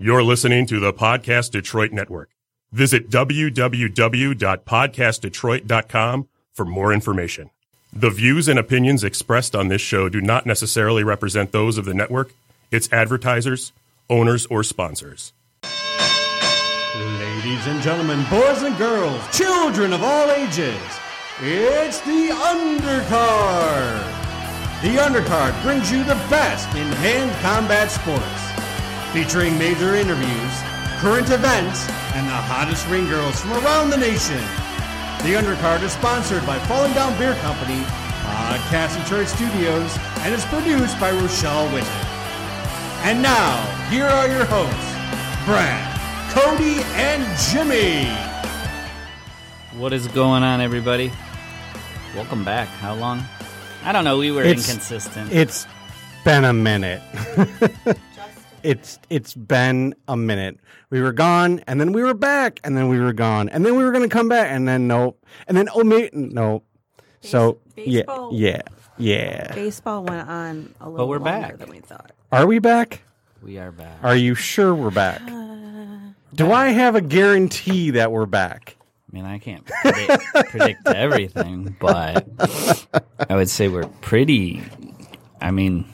You're listening to the Podcast Detroit Network. Visit www.podcastdetroit.com for more information. The views and opinions expressed on this show do not necessarily represent those of the network, its advertisers, owners, or sponsors. Ladies and gentlemen, boys and girls, children of all ages, it's the Undercard. The Undercard brings you the best in hand combat sports, featuring major interviews, current events, and the hottest ring girls from around the nation. The Undercard is sponsored by Falling Down Beer Company, Podcast Detroit Studios, and is produced by Rochelle Whitten. And now, here are your hosts, Brad, Cody, and Jimmy. What is going on, everybody? Welcome back. How long? I don't know. We were It's- inconsistent. It's been a minute. it's it's been a minute. We were gone, and then we were back, and then we were gone, and then we were going to come back, and then nope, and then oh me nope. So yeah, baseball. yeah, yeah. Baseball went on a little but we're longer back. than we thought. Are we back? we are back. Are you sure we're back? Uh, Do I have a guarantee that we're back? I mean, I can't predict, predict everything, but I would say we're pretty. I mean,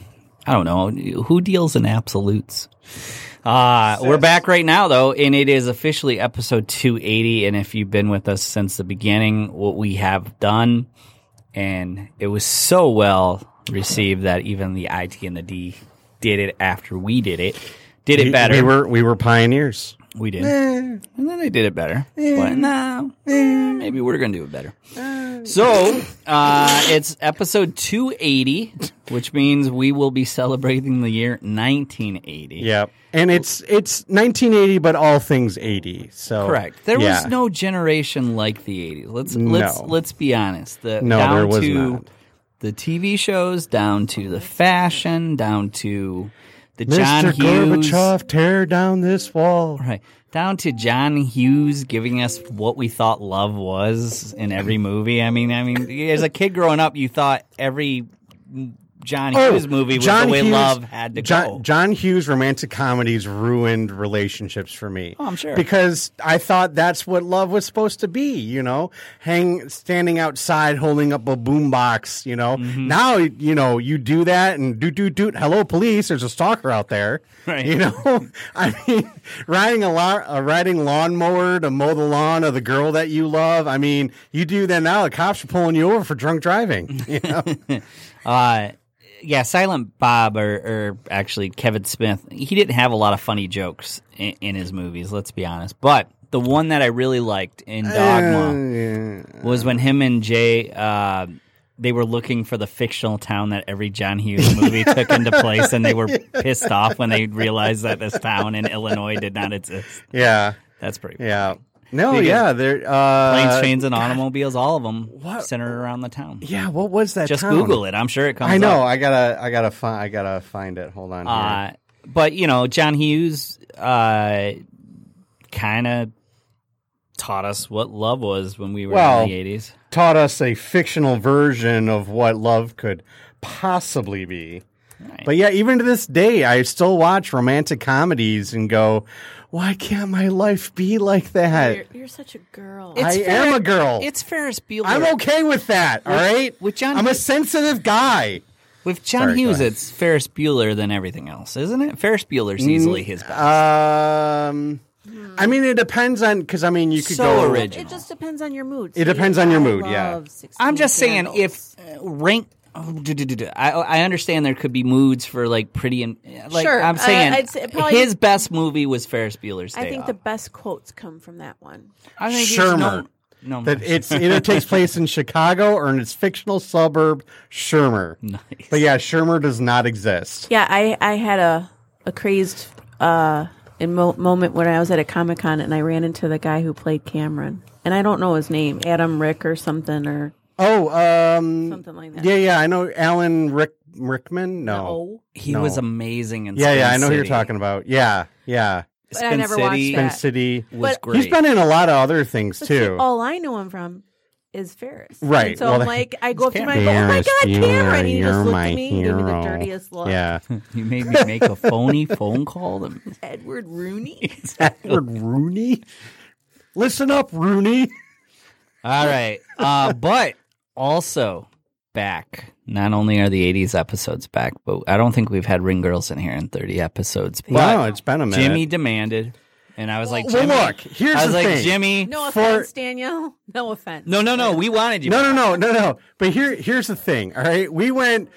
I don't know. Who deals in absolutes? Uh, we're back right now, though, and it is officially episode 280. And if you've been with us since the beginning, what we have done, and it was so well received that even the IT and the D did it after we did it. Did it We- better. We were we were pioneers. We did. And then they did it better. But no, eh, maybe we're going to do it better. So, uh, it's episode 280, which means we will be celebrating the year 1980. Yep. And it's it's 1980, but all things 80. So Correct. There yeah. was no generation like the 80s. Let's let's No. let's be honest. The, No, down there was to not. the TV shows, down to the fashion, down to the John Mr. Hughes. Gorbachev, tear down this wall. Right. Down to John Hughes giving us what we thought love was in every movie. I mean, I mean, as a kid growing up, you thought every John Hughes movie was the way love had to Oh, John, go. John Hughes romantic comedies ruined relationships for me. Oh, I'm sure. Because I thought that's what love was supposed to be, you know, hang standing outside holding up a boombox, you know. Mm-hmm. Now, you know, you do that and do do do hello police, there's a stalker out there. Right. You know, I mean, riding a lot, uh, riding lawnmower to mow the lawn of the girl that you love. I mean, you do that now. The cops are pulling you over for drunk driving. You know, Uh, yeah, Silent Bob, or, or actually Kevin Smith, he didn't have a lot of funny jokes in, in his movies, let's be honest. But the one that I really liked in Dogma was when him and Jay. Uh, they were looking for the fictional town that every John Hughes movie took into place, and they were pissed off when they realized that this town in Illinois did not exist. yeah. That's pretty. Yeah. No, Because yeah, there uh Planes, trains, and automobiles, all of them centered around the town. Yeah, what was that? Just town? Google it. I'm sure it comes. I know. up. I gotta. I gotta find. I gotta find it. Hold on. Here. Uh, but you know, John Hughes uh, kind of taught us what love was when we were Well, in the '80s. Taught us a fictional version of what love could possibly be. But yeah, even to this day, I still watch romantic comedies and go, "Why can't my life be like that?" You're, you're such a girl. I am a girl. It's Ferris Bueller. I'm okay with that. All right. with John I'm a sensitive guy. With John Sorry, Hughes, it's Ferris Bueller than everything else, isn't it? Ferris Bueller's easily his best. Um, I mean, it depends on because I mean, you could So go. original. it just depends on your mood. It depends on your mood, yeah. love 16 I'm just saying, if uh, rank. Oh. I, I understand there could be moods for like pretty and like Sure, I'm uh, saying I'd say probably- his best movie was Ferris Bueller's Day I think Off. the best quotes come from that one. I think he's Shermer. no- no, that it's either takes place in Chicago or in its fictional suburb, Shermer. nice. But yeah, Shermer does not exist. Yeah, I I had a a crazed uh in mo- moment when I was at a comic con and I ran into the guy who played Cameron, and I don't know his name, Adam Rick or something or Oh, um, something like that. yeah, yeah, I know Alan Rick Rickman. No, No. He No. was amazing in yeah, Spin yeah, I know who you're talking about. Yeah, yeah, But I never City watched Spin that. City. was But- great. He's been in a lot of other things But see, too. all I know him from is Ferris. Right, And so well, I'm that- like, I go up to him, I go, oh my Ferris God, Bueller, Cameron. He you're just looked my at me and gave me the hero. dirtiest look. Yeah. You made me make a phony phone call. To... Edward Rooney. Edward Rooney. Listen up, Rooney. All right. Uh, but also back. Not only are the 80s episodes back, but I don't think we've had Ring Girls in here in 30 episodes. But no, it's been a minute. Jimmy demanded, and I was like, Well, Jimmy, look, here's I was the like, thing. Jimmy. No For- offense, Danielle. No offense. No, no, no. We wanted you. No, no, no, no, no. But here, here's the thing. All right, we went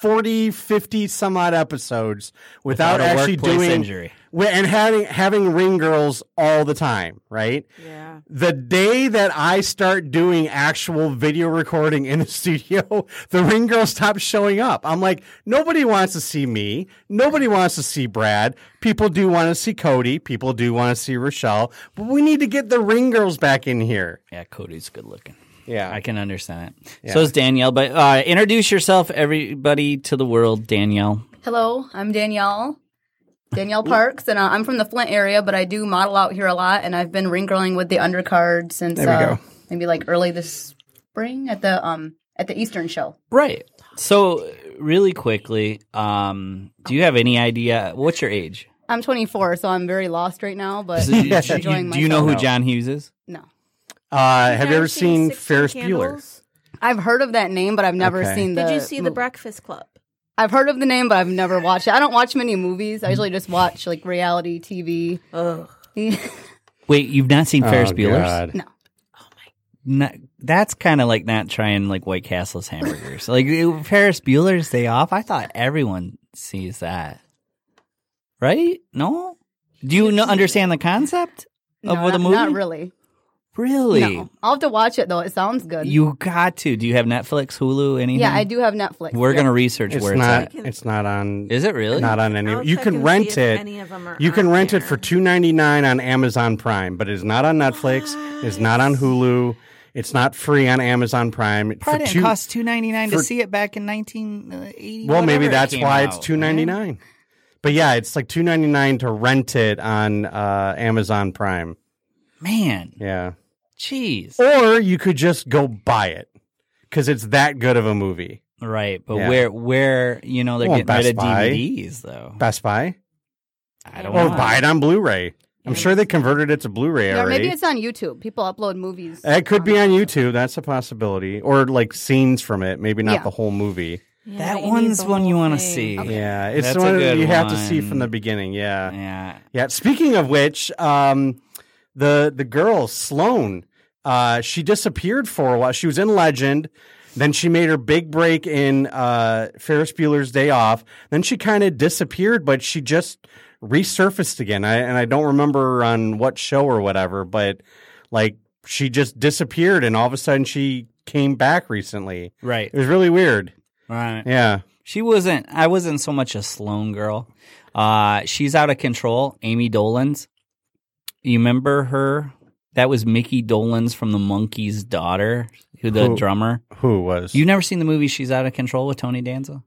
240, 50 some odd episodes without, Without actually doing injury. and having having ring girls all the time. Right. Yeah. The day that I start doing actual video recording in the studio, the ring girls stop showing up. I'm like, nobody wants to see me. Nobody wants to see Brad. People do want to see Cody. People do want to see Rochelle. But we need to get the ring girls back in here. Yeah, Cody's good looking. Yeah. I can understand it. So is Danielle. But uh, introduce yourself, everybody, to the world, Danielle. Hello, I'm Danielle. Danielle Parks, and uh, I'm from the Flint area, but I do model out here a lot, and I've been ring girling with the undercard since There uh, maybe like early this spring at the um at the Eastern show. Right. So, really quickly, um, do you have any idea? What's your age? I'm 24, so I'm very lost right now, but Do you, enjoying do you know who. John Hughes is? No, Uh, have you ever Guys seen Ferris Candles? I've heard of that name, but I've never Okay. seen the. Did you see The movie. Breakfast Club? I've heard of the name, but I've never watched it. I don't watch many movies. I usually just watch like reality TV. Ugh. Wait, you've not seen Ferris Oh, Bueller's? God. no, Not, that's kind of like not trying like White Castle's hamburgers. like it- Ferris Bueller's Day Off. I thought everyone sees that, right? No. Do you know, understand the concept no, of the not, movie? not really. Really? No, I'll have to watch it though. It sounds good. You got to. Do you have Netflix, Hulu, anything? yeah, I do have Netflix. We're yeah. gonna research It's where not. it's at. It's not on. Is it really? Not on any. I'll You can rent it. any of 'em are You can on rent it there. for two ninety nine on Amazon Prime, but it's not on Netflix. It's not on Hulu. It's not free on Amazon Prime. Probably For didn't two- cost two ninety nine to see it back in nineteen eighty. well, maybe that's why it's two ninety nine. But yeah, it's like two ninety nine to rent it on uh, Amazon Prime. Man, Yeah, jeez. or you could just go buy it because it's that good of a movie. Right, but Yeah. where where you know they're Well, getting Best rid of Buy. DVDs though. Best Buy I don't or know. buy it on Blu-ray. I'm sure they converted it to Blu-ray Yeah, or already. maybe it's on YouTube. People upload movies. It could be on YouTube. That's a possibility, or like scenes from it. Maybe not Yeah. the whole movie. Yeah, That but you need one's one you want to thing. see. Yeah, it's That's the a one good you have to see from the beginning. Yeah. Yeah. Yeah. Speaking of which, um, the the girl Sloane, uh, she disappeared for a while. She was in Legend, then she made her big break in uh, Ferris Bueller's Day Off. Then she kind of disappeared, but she just resurfaced again. I, and I don't remember on what show or whatever, but like she just disappeared, and all of a sudden she came back recently. Right. It was really weird. Right. Yeah. She wasn't. I wasn't so much a Sloan girl. Uh, she's out of control. Ami Dolenz. You remember her? That was Micky Dolenz from the Monkees' daughter, who the Who? drummer. Who was? You never seen the movie She's Out of Control with Tony Danza?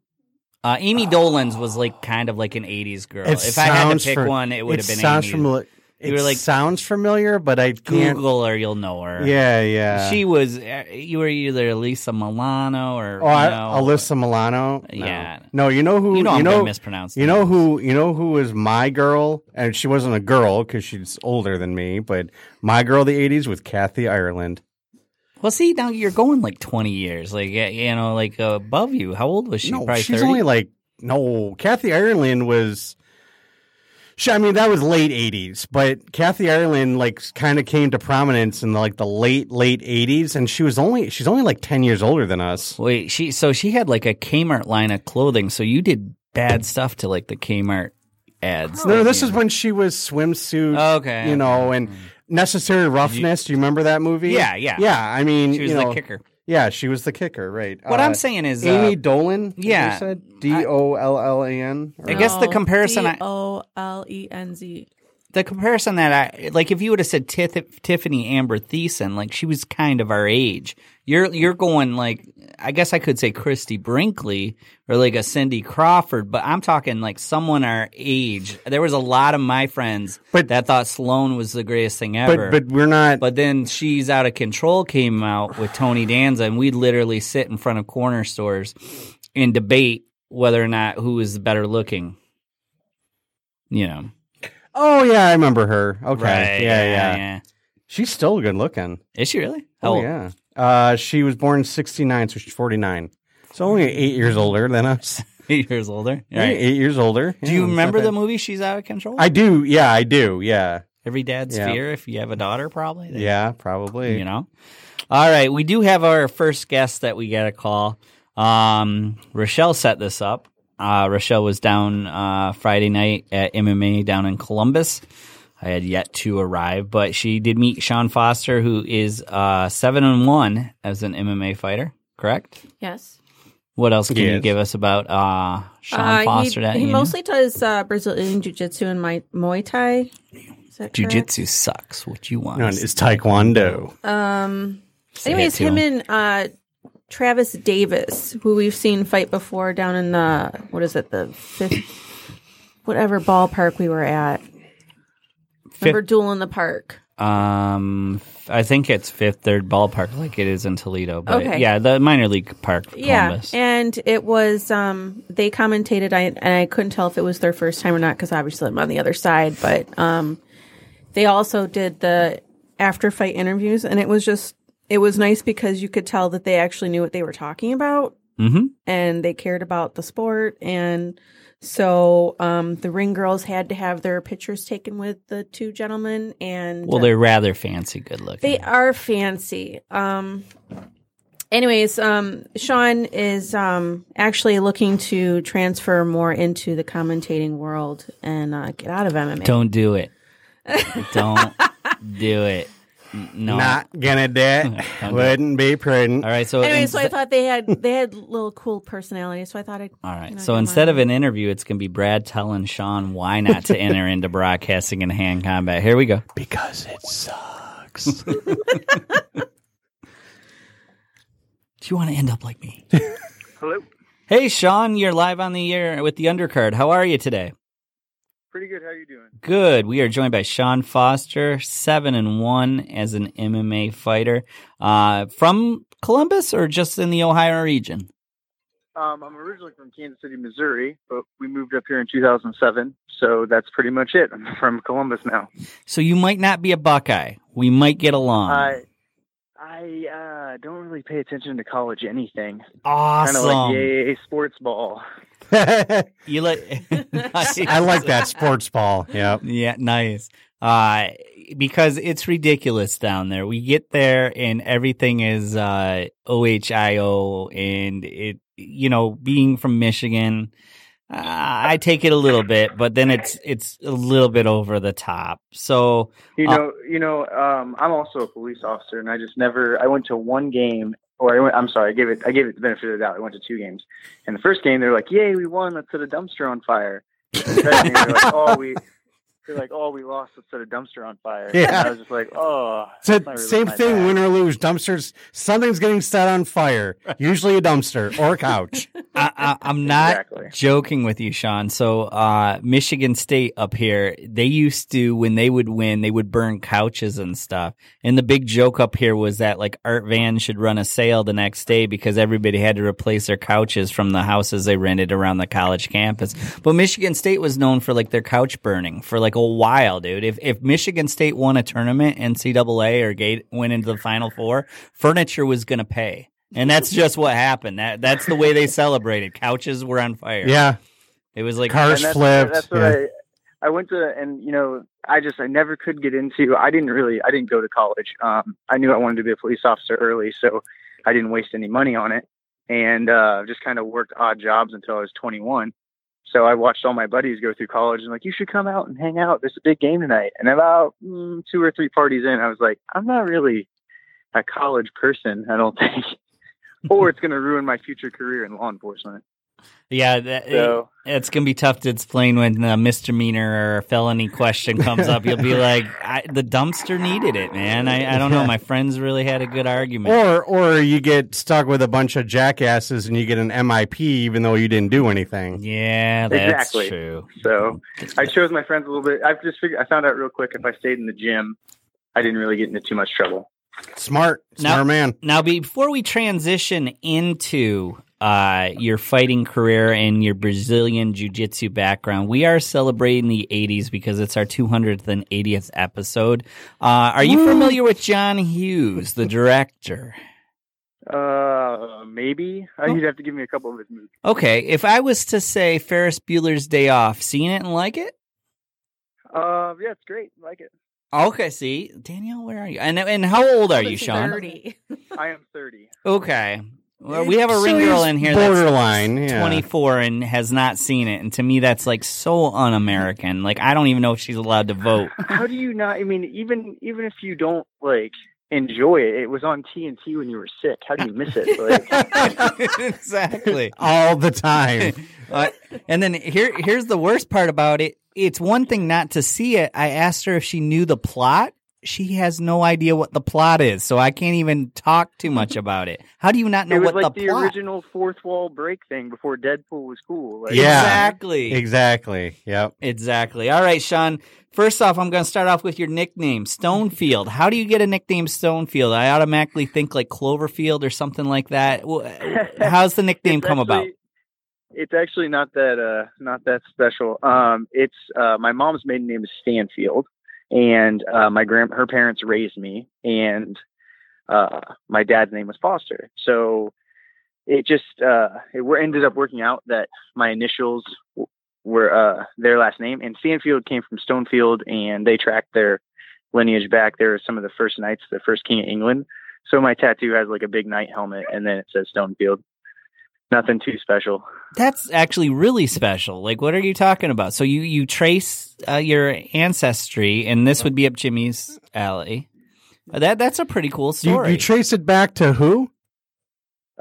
Uh, Ami Dolenz was like kind of like an '80s girl. It if I had to pick fa- one, it would have been sounds Amy. familiar. You It were like- sounds familiar, but I can't. Google her, you'll know her. Yeah, yeah. She was. uh, You were either Lisa Milano or Oh, you know, Alyssa Milano. No. Yeah. No, you know who? You know I'm know, gonna mispronounce You know who? You know who was my girl? And she wasn't a girl because she's older than me. But my girl, of the '80s, with Kathy Ireland. Well, see, now you're going like 20 years, like you know, like above you. How old was she? no, Probably she's 30. only like no. Kathy Ireland was. I mean, that was late '80s, but Kathy Ireland like kind of came to prominence in like the late late '80s, and she was only she's only like ten years older than us. Wait, she so she had like a Kmart line of clothing. So you did bad stuff to like the Kmart ads. No, this is when she was swimsuit. Oh, okay, you okay. know, and necessary roughness. Do you remember that movie? Yeah, yeah. yeah. I mean, She was you the kicker. Yeah, she was the kicker. Right. What Uh, I'm saying is, Amy uh, Dolan. you yeah, said D O L L A N. I guess the comparison I- O L E N Z. the comparison that I like, if you would have said Tith- Tiffany Amber Thiessen, like she was kind of our age. You're you're going like I guess I could say Christie Brinkley or like a Cindy Crawford, but I'm talking like someone our age. There was a lot of my friends But- that thought Sloan was the greatest thing ever. but we're not. But then She's Out of Control came out with Tony Danza, and we'd literally sit in front of corner stores and debate whether or not who was better looking. You know, oh yeah, I remember her. Okay, Right, yeah, yeah, She's still good looking. Is she really? Oh, old? yeah. Uh, she was born in '69, so she's 49. So only eight years older than us. eight years older. Yeah, Right. Eight years older. Do you Yeah, not remember the movie She's Out of Control? I do. Yeah, I do. Yeah, Every dad's Yeah. fear if you have a daughter, probably. yeah, probably. You know? All right. We do have our first guest that we got a call. Um, Rochelle set this up. Uh, Rochelle was down uh, Friday night at MMA down in Columbus. I had yet to arrive, but she did meet Sean Foster, who is uh, seven and one as an MMA fighter. Correct. Yes. What else can you give us about uh, Sean Uh, Foster? he that he you know? mostly does uh, Brazilian Jiu Jitsu and my, Muay Thai. Is that correct? Jiu-jitsu sucks. What you want? No, it's Taekwondo. Um, Say anyways, him him. and uh, Travis Davis, who we've seen fight before down in the what is it, the fifth, whatever ballpark we were at. Remember Duel in the Park? Um, I think it's Fifth Third Ballpark, like it is in Toledo. But Okay. yeah, the minor league park, Columbus. Yeah, and it was um they commentated I and I couldn't tell if it was their first time or not because obviously I'm on the other side, but um they also did the after fight interviews and it was just it was nice because you could tell that they actually knew what they were talking about hmm and they cared about the sport and so um the ring girls had to have their pictures taken with the two gentlemen and Well, they're rather fancy, good looking. they are fancy. Um anyways, um Sean is um actually looking to transfer more into the commentating world and uh, get out of MMA. Don't do it. Don't do it. N- No. Not gonna do it. Okay. Wouldn't be prudent. All right. So, Anyway, so I thought they had they had little cool personalities, so I thought I'd all right. you know, So instead on. of an interview, it's going to be Brad telling Sean why not to enter into broadcasting and hand combat. Here we go. Because it sucks. Do you want to end up like me? Hello. hey, Sean, you're live on the air with the undercard. How are you today? Pretty good. How you doing? Good. We are joined by Sean Foster, seven and one as an MMA fighter, uh, from Columbus or just in the Ohio region. Um, I'm originally from Kansas City, Missouri, but we moved up here in 2007, so that's pretty much it. I'm from Columbus now. So you might not be a Buckeye. We might get along. I I uh, don't really pay attention to college anything. Kind awesome. of like yay sports ball. You like? I like that sports ball. Yep. Yeah, nice. Uh, because it's ridiculous down there. We get there and everything is uh, OHIO, and it, you know, being from Michigan, uh, I take it a little bit, but then it's it's a little bit over the top. So You Uh, know, you know. Um, I'm also a police officer, and I just never. I went to one game, or I went, I'm sorry, I gave it. I gave it the benefit of the doubt. I went to two games, and the first game they were like, "Yay, we won! Let's set a dumpster on fire." And the second game they're like, "Oh, we." They're like, "Oh, we lost. Let's set a dumpster on fire." Yeah. And I was just like, "Oh." So really same thing, bag. win or lose. Dumpsters, something's getting set on fire. Usually a dumpster or a couch. I, I, I'm not Exactly. joking with you, Sean. So, uh, Michigan State up here, they used to, when they would win, they would burn couches and stuff. And the big joke up here was that like Art Van should run a sale the next day because everybody had to replace their couches from the houses they rented around the college campus. But Michigan State was known for like their couch burning for like a while, dude. If, if Michigan State won a tournament, NCAA or Gate went into the Final Four, furniture was going to pay. And that's just what happened. That that's the way they celebrated. Couches were on fire. Yeah. It was like Cars And that's, flipped. That's what yeah. I. I went to, and you know, I just I never could get into. I didn't really. I didn't go to college. Um, I knew I wanted to be a police officer early, so I didn't waste any money on it, and uh, just kind of worked odd jobs until I was 21. So I watched all my buddies go through college and like, you should come out and hang out. There's a big game tonight. And about mm, two or three parties in, I was like, I'm not really a college person. I don't think, or it's going to ruin my future career in law enforcement. Yeah, that, So- it's gonna be tough to explain when a misdemeanor or a felony question comes up. You'll be like, I, "The dumpster needed it, man." I, I don't know. My friends really had a good argument. Or or you get stuck with a bunch of jackasses and you get an MIP even though you didn't do anything. yeah, that's Exactly. true. So I chose my friends a little bit. I've just figured, I found out real quick if I stayed in the gym, I didn't really get into too much trouble. Smart, Now- smart man. Now, before we transition into uh, your fighting career and your Brazilian Jiu Jitsu background, we are celebrating the 80s because it's our 200th and 80th episode. Uh, are you familiar with John Hughes, the director? Uh, maybe uh, you'd have to give me a couple of his movies. Okay, if I was to say Ferris Bueller's Day Off, seen it and like it? Uh, yeah, it's great. Like it. Okay, see, Danielle, where are you? And and how old are you, Sean? Thirty. I am thirty. Okay, well, we have a ring girl in here. that's Borderline. yeah. 24 and has not seen it. And to me, that's like so un American. Like, I don't even know if she's allowed to vote. How do you not? I mean, even even if you don't like enjoy it, it was on TNT when you were sick. How do you miss it? Like, exactly. all the time. Uh, and then here, here's the worst part about it. It's one thing not to see it. I asked her if she knew the plot. She has no idea what the plot is, so I can't even talk too much about it. How do you not know it was what like the the, plot? original fourth wall break thing before Deadpool was cool. Like, Yeah. Exactly. exactly. Yep. Exactly. All right, Sean. First off, I'm going to start off with your nickname, Stonefield. How do you get a nickname Stonefield? I automatically think like Cloverfield or something like that. Wh- How's the nickname It's come about? It's actually not that uh not that special. Um, it's uh my mom's maiden name is Stanfield, and uh, my grand her parents raised me, and uh my dad's name was Foster. So it just uh it ended up working out that my initials were uh their last name, and Stanfield came from Stonefield, and they tracked their lineage back. They were some of the first knights, the first king of England. So my tattoo has like a big knight helmet, and then it says Stonefield. Nothing too special. That's actually really special. Like, what are you talking about? So you you trace uh, your ancestry, and this would be up Jimmy's alley. Uh, That that's a pretty cool story. you trace it back to who?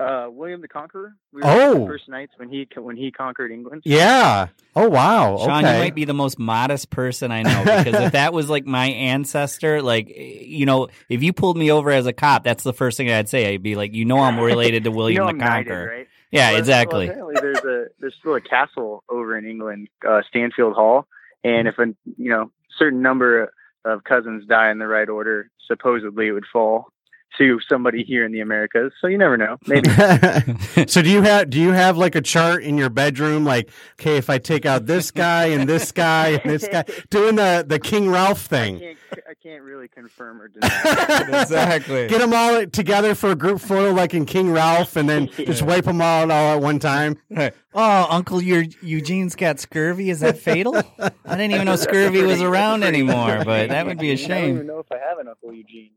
Uh, William the Conqueror. We were Oh. the first knights when he when he conquered England. Yeah. Oh wow. Sean, okay. you might be the most modest person I know because if that was like my ancestor, like you know, if you pulled me over as a cop, that's the first thing I'd say. I'd be like, you know, I'm related to You William know the I'm knighted, Conqueror. right? Yeah, Well, exactly. Well, apparently, there's a there's still a castle over in England, uh, Stanfield Hall, and if a you know certain number of cousins die in the right order, supposedly it would fall to somebody here in the Americas. So you never know. Maybe so do you have do you have like a chart in your bedroom like okay if I take out this guy and this guy and this guy doing the the King Ralph I thing can't I can't really confirm or deny. exactly. get them all together for a group photo like in King Ralph and then just wipe them out all at one time Oh, Uncle, your Eugene's got scurvy. Is that fatal? I didn't even know scurvy was around anymore, but that would be a I don't shame. even know if I have an Uncle Eugene.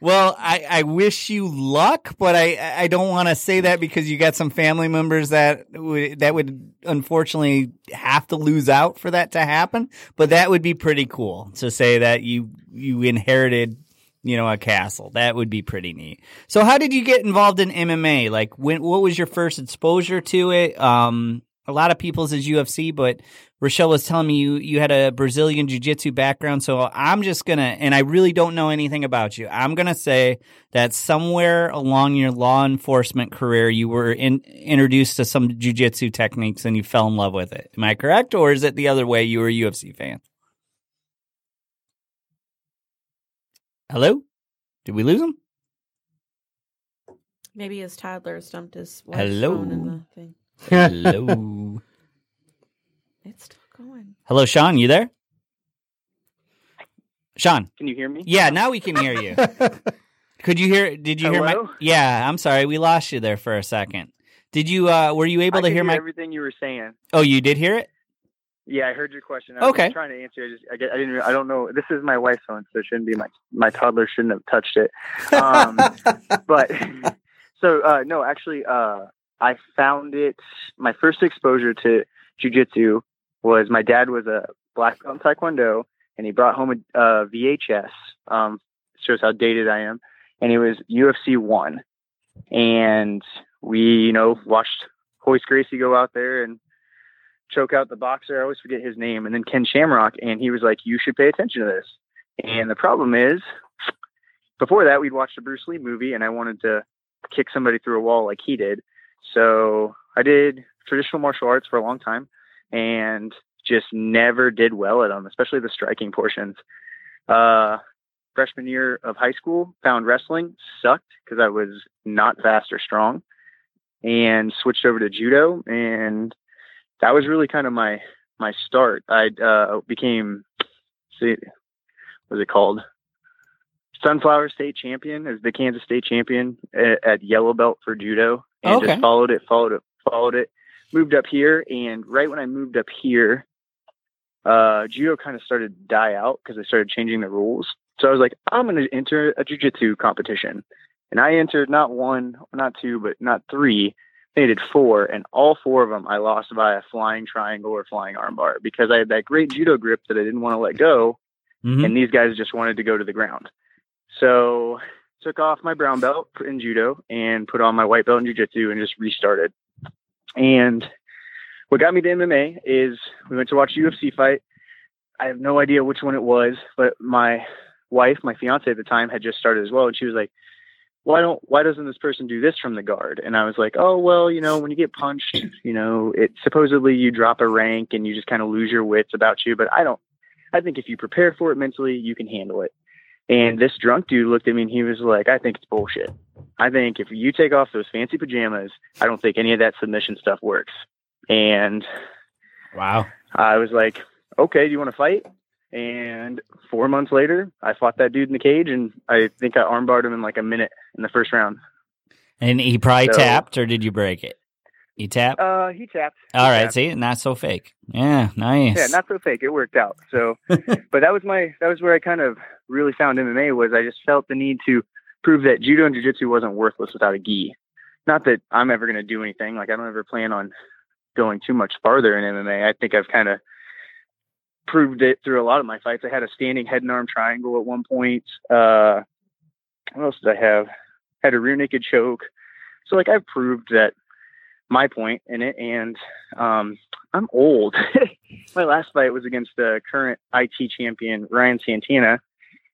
Well, I, I wish you luck, but I, I don't want to say that because you got some family members that would, that would unfortunately have to lose out for that to happen. But that would be pretty cool to say that you, you inherited, you know, a castle. That would be pretty neat. So how did you get involved in MMA? Like when, what was your first exposure to it? Um, a lot of people's is UFC, but Rochelle was telling me you you had a Brazilian jiu-jitsu background, so I'm just going to and I really don't know anything about you. I'm going to say that somewhere along your law enforcement career you were in, introduced to some jiu-jitsu techniques and you fell in love with it. Am I correct or is it the other way you were a UFC fan? Hello? Did we lose him? Maybe his toddler stumped his Hello? phone in the thing. Hello. It's still going. Hello, Sean, you there? Sean. Can you hear me? Yeah, now we can hear you. Could you hear? Did you hear my? Yeah, I'm sorry, we lost you there for a second. Did you? uh Were you able I to could hear my? everything you were saying. Oh, you did hear it. Yeah, I heard your question. I was Okay. just trying to answer. I just I, get, I didn't. I don't know. This is my wife's phone, so it shouldn't be my my toddler shouldn't have touched it. Um, but so uh, no, actually, uh, I found it. My first exposure to jujitsu was my dad was a black belt in taekwondo, and he brought home a uh, VHS. Um, shows how dated I am, and it was UFC one. And we, you know, watched Royce Gracie go out there and choke out the boxer. I always forget his name. And then Ken Shamrock. And he was like, you should pay attention to this. And the problem is, before that, we'd watched a Bruce Lee movie and I wanted to kick somebody through a wall like he did. So I did traditional martial arts for a long time and just never did well at them, especially the striking portions. Uh, freshman year of high school, found wrestling sucked because I was not fast or strong, and switched over to judo, and that was really kind of my my start. I uh, became, see, what was it called? Sunflower State champion as the Kansas State champion at, at yellow belt for judo, and Okay. just followed it, followed it, followed it. Moved up here, and right when I moved up here, uh, judo kind of started to die out because they started changing the rules. So I was like, I'm going to enter a jujitsu competition, and I entered not one, not two, but not three. They did four, and all four of them I lost by a flying triangle or flying armbar because I had that great judo grip that I didn't want to let go, Mhm. and these guys just wanted to go to the ground. So took off my brown belt in judo and put on my white belt in jiu-jitsu and just restarted. And what got me to MMA is we went to watch a UFC fight. I have no idea which one it was, but my wife, my fiance at the time, had just started as well, and she was like, "Why don't Why doesn't this person do this from the guard?" And I was like, "Oh well, you know, when you get punched, you know, it supposedly you drop a rank and you just kind of lose your wits about you, but I don't. I think if you prepare for it mentally, you can handle it." And this drunk dude looked at me and he was like, I think it's bullshit. I think if you take off those fancy pajamas, I don't think any of that submission stuff works. And Wow. I was like, okay, do you want to fight? And four months later, I fought that dude in the cage and I think I armbarred him in like a minute in the first round. And he probably So- tapped, or did you break it? You tapped? Uh, he tapped. He All right, tapped. see, not so fake. Yeah, nice. Yeah, not so fake. It worked out. So, but that was my that was where I kind of really found MMA was I just felt the need to prove that judo and jiu-jitsu wasn't worthless without a gi. Not that I'm ever going to do anything. Like I don't ever plan on going too much farther in MMA. I think I've kind of proved it through a lot of my fights. I had a standing head and arm triangle at one point. Uh, what else did I have? Had a rear naked choke. So like I've proved that my point in it, and um, I'm old. my last fight was against the current IT champion Ryan Santana,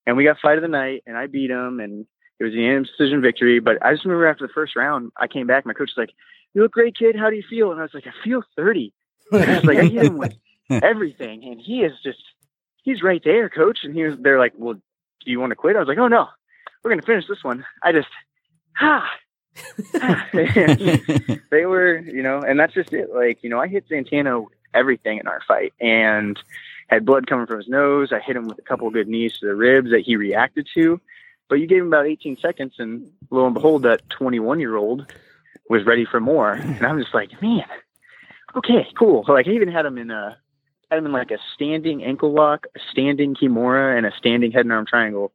and we got fight of the night, and I beat him, and it was an unanimous decision victory. But I just remember after the first round, I came back. My coach was like, "You look great, kid. How do you feel?" And I was like, "I feel 30." I was like, "I hit him with everything, and he is just he's right there, coach." And he was they're like, "Well, do you want to quit?" I was like, "Oh no, we're gonna finish this one." I just ah. they were, you know, and that's just it. Like, you know, I hit Santana with everything in our fight and had blood coming from his nose. I hit him with a couple good knees to the ribs that he reacted to. But you gave him about 18 seconds, and lo and behold, that 21 year old was ready for more. And I'm just like, man, okay, cool. Like, I even had him in a, had him in like a standing ankle lock, a standing kimura, and a standing head and arm triangle.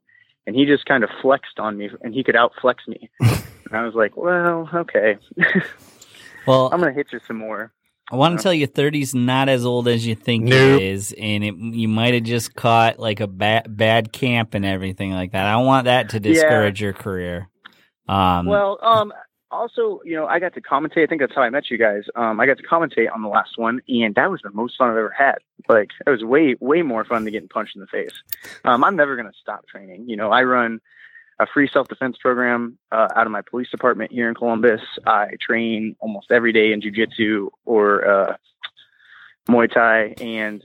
And he just kind of flexed on me, and he could outflex me. And I was like, well, okay. well, I'm gonna hit you some more. I want to tell you, 30's not as old as you think Nope. it is, and it, you might have just caught like a bad bad camp and everything like that. I don't want that to discourage your career. Um, Well, um, also, you know, I got to commentate. I think that's how I met you guys. Um, I got to commentate on the last one, and that was the most fun I've ever had. Like, it was way, way more fun than getting punched in the face. Um, I'm never gonna stop training. You know, I run a free self defense program uh, out of my police department here in Columbus. I train almost every day in jujitsu or uh, Muay Thai, and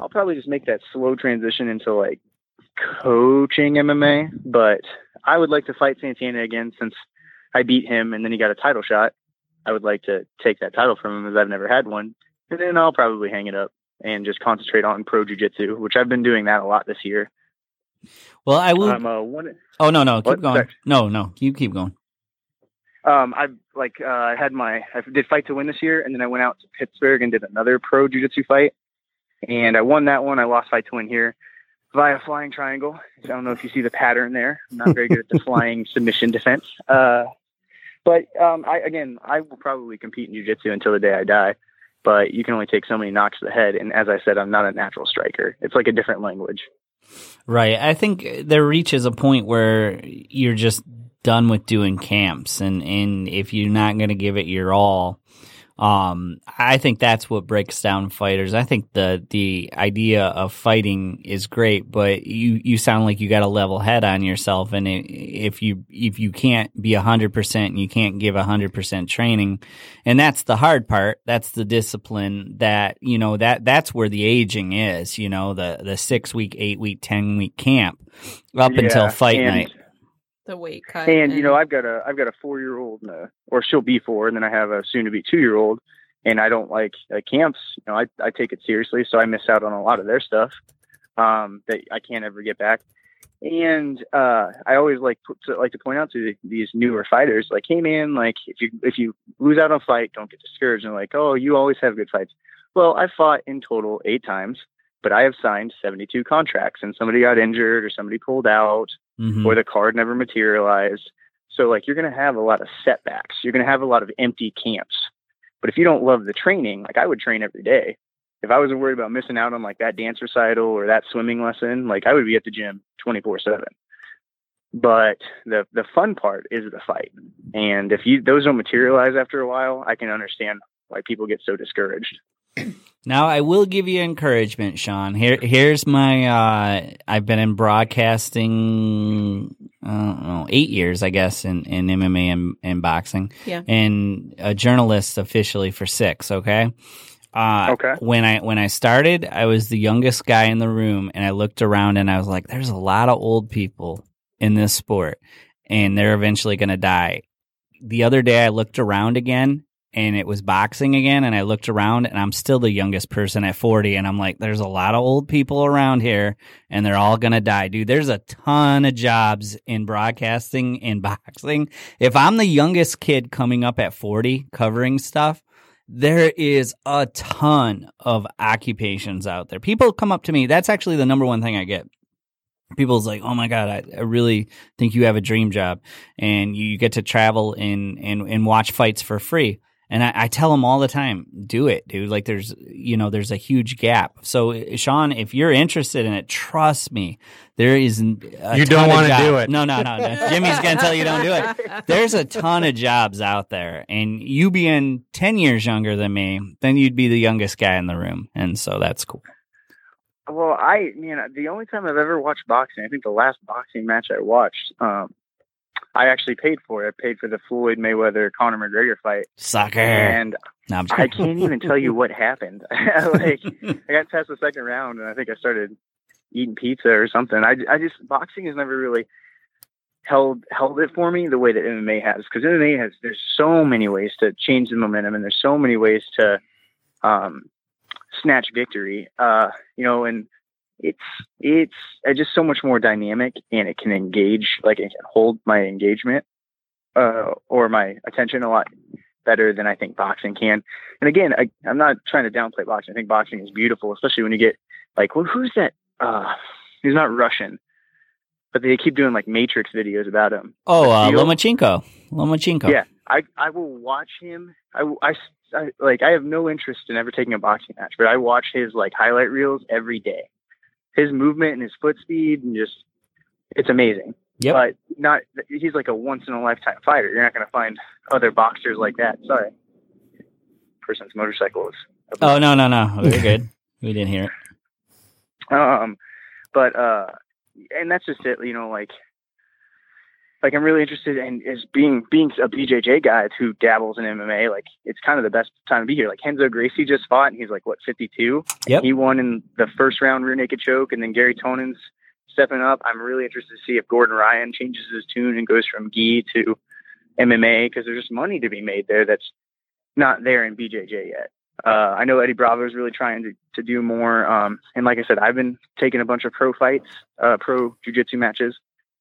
I'll probably just make that slow transition into like coaching MMA. But I would like to fight Santana again since I beat him and then he got a title shot. I would like to take that title from him as I've never had one. And then I'll probably hang it up and just concentrate on pro jujitsu, which I've been doing that a lot this year. well, I will. I'm uh, one. oh no, no, keep what? going. Sorry. No, no, you keep going. Um, I like uh, I had my I did fight to win this year, and then I went out to Pittsburgh and did another pro jujitsu fight, and I won that one. I lost fight to win here via flying triangle. I don't know if you see the pattern there. I'm not very good at the flying submission defense. Uh, but um, I again, I will probably compete in jujitsu until the day I die. But you can only take so many knocks to the head, and as I said, I'm not a natural striker. It's like a different language. Right. I think there reaches a point where you're just done with doing camps, and and if you're not going to give it your all, um, I think that's what breaks down fighters. I think the the idea of fighting is great, but you you sound like you got a level head on yourself, and if you if you can't be hundred percent and you can't give hundred percent training, and that's the hard part. That's the discipline that you know that that's where the aging is. You know the the six week, eight week, ten week camp up until fight night. The weight cut. and you know i've got a i've got a four year old and or she'll be four and then i have a soon to be two year old and i don't like uh, camps. You know I, I take it seriously so i miss out on a lot of their stuff um that i can't ever get back. And uh i always like put, to, like to point out to the, these newer fighters like hey man like if you if you lose out on a fight don't get discouraged. And like oh you always have good fights. Well i fought in total eight times but i have signed 72 contracts and somebody got injured or somebody pulled out Mhm. or the card never materialized. So like you're going to have a lot of setbacks. You're going to have a lot of empty camps. But if you don't love the training, like I would train every day. If I wasn't worried about missing out on like that dance recital or that swimming lesson, like I would be at the gym 24/7. But the the fun part is the fight. And if you those don't materialize after a while, I can understand why people get so discouraged. Now I will give you encouragement, Sean. Here, here's my. Uh, I've been in broadcasting. I don't know, eight years, I guess, in, in MMA and, and boxing. Yeah. And a journalist officially for six. Okay. Uh, Okay. When I when I started, I was the youngest guy in the room, and I looked around and I was like, "There's a lot of old people in this sport, and they're eventually going to die." The other day, I looked around again, and it was boxing again and I looked around and I'm still the youngest person at 40 and I'm like there's a lot of old people around here and they're all going to die. Dude there's a ton of jobs in broadcasting and boxing. If I'm the youngest kid coming up at 40 covering stuff there is a ton of occupations out there. People come up to me that's actually the number one thing I get. People's like, oh my god, I, I really think you have a dream job, and you get to travel and and and watch fights for free. And I, I tell them all the time, do it, dude. Like there's, you know, there's a huge gap. So, Sean, if you're interested in it, trust me, there is. A You don't wanna do it. No, no, no, no. Jimmy's gonna tell you don't do it. There's a ton of jobs out there, and you being ten years younger than me, then you'd be the youngest guy in the room, and so that's cool. Well, I mean, the only time I've ever watched boxing, I think the last boxing match I watched, um, I actually paid for it. I paid for the Floyd Mayweather Conor McGregor fight, Sucker. and No, I can't even tell you what happened. like I got past the second round, and I think I started eating pizza or something. I, I just boxing has never really held held it for me the way that MMA has, because MMA has there's so many ways to change the momentum, and there's so many ways to um, snatch victory. Uh, you know, and it's it's uh, just so much more dynamic, and it can engage, like it can hold my engagement uh, or my attention a lot better than I think boxing can. And again, I, I'm not trying to downplay boxing. I think boxing is beautiful, especially when you get like, well, who's that? Uh, he's not Russian, but they keep doing like Matrix videos about him. Oh, uh? Lomachenko. Lomachenko. Yeah, I I will watch him. I, I, I- like I have no interest in ever taking a boxing match, but I watch his like highlight reels every day. His movement and his foot speed and just it's amazing. Yep. But not he's like a once in a lifetime fighter. You're not going to find other boxers like that. Sorry. Person's motorcycle is Oh no no no, we're good. we didn't hear it. um but uh and that's just it you know like like i'm really interested in is being being a bjj guy who dabbles in mma like it's kind of the best time to be here like renzo gracie just fought and he's like what 52 Yep. he won in the first round rear naked choke and then garry tonon's stepping up i'm really interested to see if gordon ryan changes his tune and goes from gi to mma because there's just money to be made there that's not there in bjj yet uh, I know Eddie Bravo is really trying to, to do more. Um, and like I said, I've been taking a bunch of pro fights, uh, pro jujitsu matches,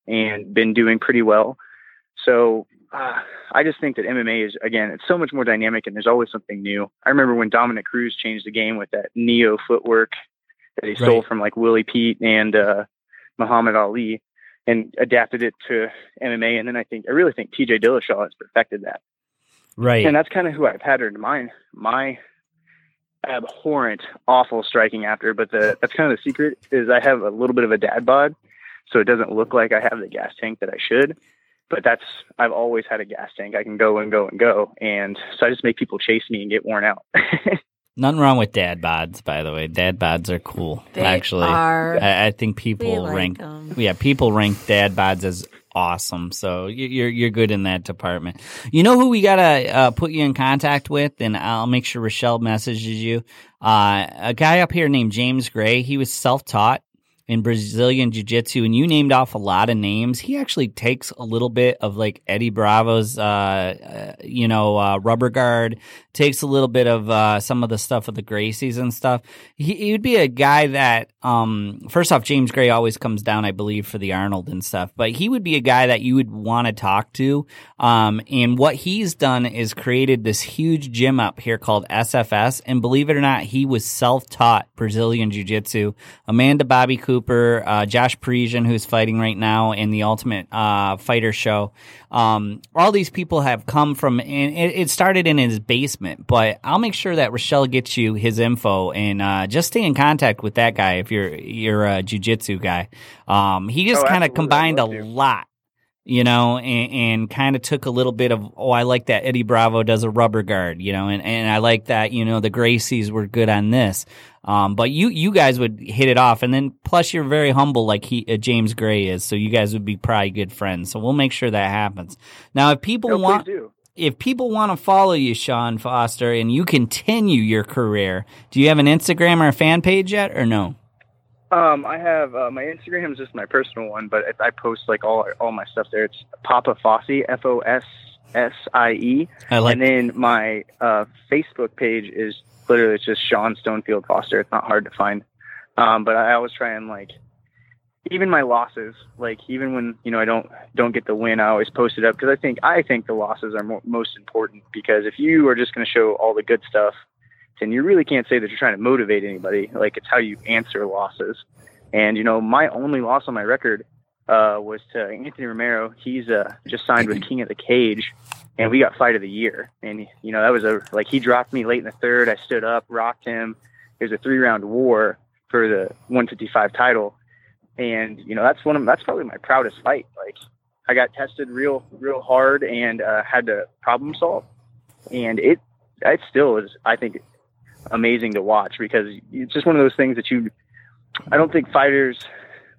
and been doing pretty well. So uh, I just think that MMA is again, it's so much more dynamic, and there's always something new. I remember when Dominick Cruz changed the game with that neo footwork that he stole Right. from like Willie Pep and uh, Muhammad Ali, and adapted it to MMA. And then I think I really think T.J. Dillashaw has perfected that Right. and that's kind of who I patterned mine my abhorrent, awful striking after. But the that's kind of the secret is I have a little bit of a dad bod, so it doesn't look like I have the gas tank that I should. but that's I've always had a gas tank. I can go and go and go, and so I just make people chase me and get worn out. Nothing wrong with dad bods, by the way. Dad bods are cool. They actually, are. I, I think people like rank. 'em. Yeah, people rank dad bods as awesome. So you- you're you're good in that department. You know who we gotta uh, put you in contact with, and I'll make sure Rochelle messages you. Uh, a guy up here named James Gray. He was self taught in Brazilian Jiu Jitsu, and you named off a lot of names. He actually takes a little bit of like Eddie Bravo's, uh, uh, you know, uh, rubber guard, takes a little bit of uh, some of the stuff of the Gracies and stuff. He, he would be a guy that, um, first off, James Gray always comes down, I believe, for the Arnold and stuff, but he would be a guy that you would want to talk to. Um, and what he's done is created this huge gym up here called SFS. And believe it or not, he was self taught Brazilian Jiu Jitsu. Amanda Bobby Cooper, uh, Josh Parisian, who's fighting right now in the Ultimate uh, Fighter show. Um, all these people have come from, and it, it started in his basement, but I'll make sure that Rochelle gets you his info and uh, just stay in contact with that guy if you're you're a jujitsu guy. Um, he just Oh, kind of combined a lot you know, and, and kind of took a little bit of, oh, I like that Eddie Bravo does a rubber guard, you know, and, and I like that, you know, the Gracies were good on this. Um, but you, you guys would hit it off. And then plus you're very humble like he, uh, James Gray is. So you guys would be probably good friends. So we'll make sure that happens. Now, if people No, want, if people want to follow you, Sean Foster, and you continue your career, do you have an Instagram or a fan page yet or no? Um, I have uh, my Instagram is just my personal one, but I I post like all all my stuff there. It's Papa Fosse, F O S S I E, I like and then my uh, Facebook page is literally it's just Sean Stonefield Foster. It's not hard to find, um, but I always try and like even my losses, like even when you know I don't don't get the win, I always post it up because I think I think the losses are mo- most important because if you are just going to show all the good stuff then you really can't say that you're trying to motivate anybody. Like it's how you answer losses. And you know, my only loss on my record uh, was to Anthony Romero. He's uh, just signed with King of the Cage, and we got fight of the year. And you know, that was a like he dropped me late in the third. I stood up, rocked him. It was a three round war for the 155 title, and you know that's one of that's probably my proudest fight. Like I got tested real real hard and uh, had to problem solve, and it it still is I think amazing to watch because it's just one of those things that you I don't think fighters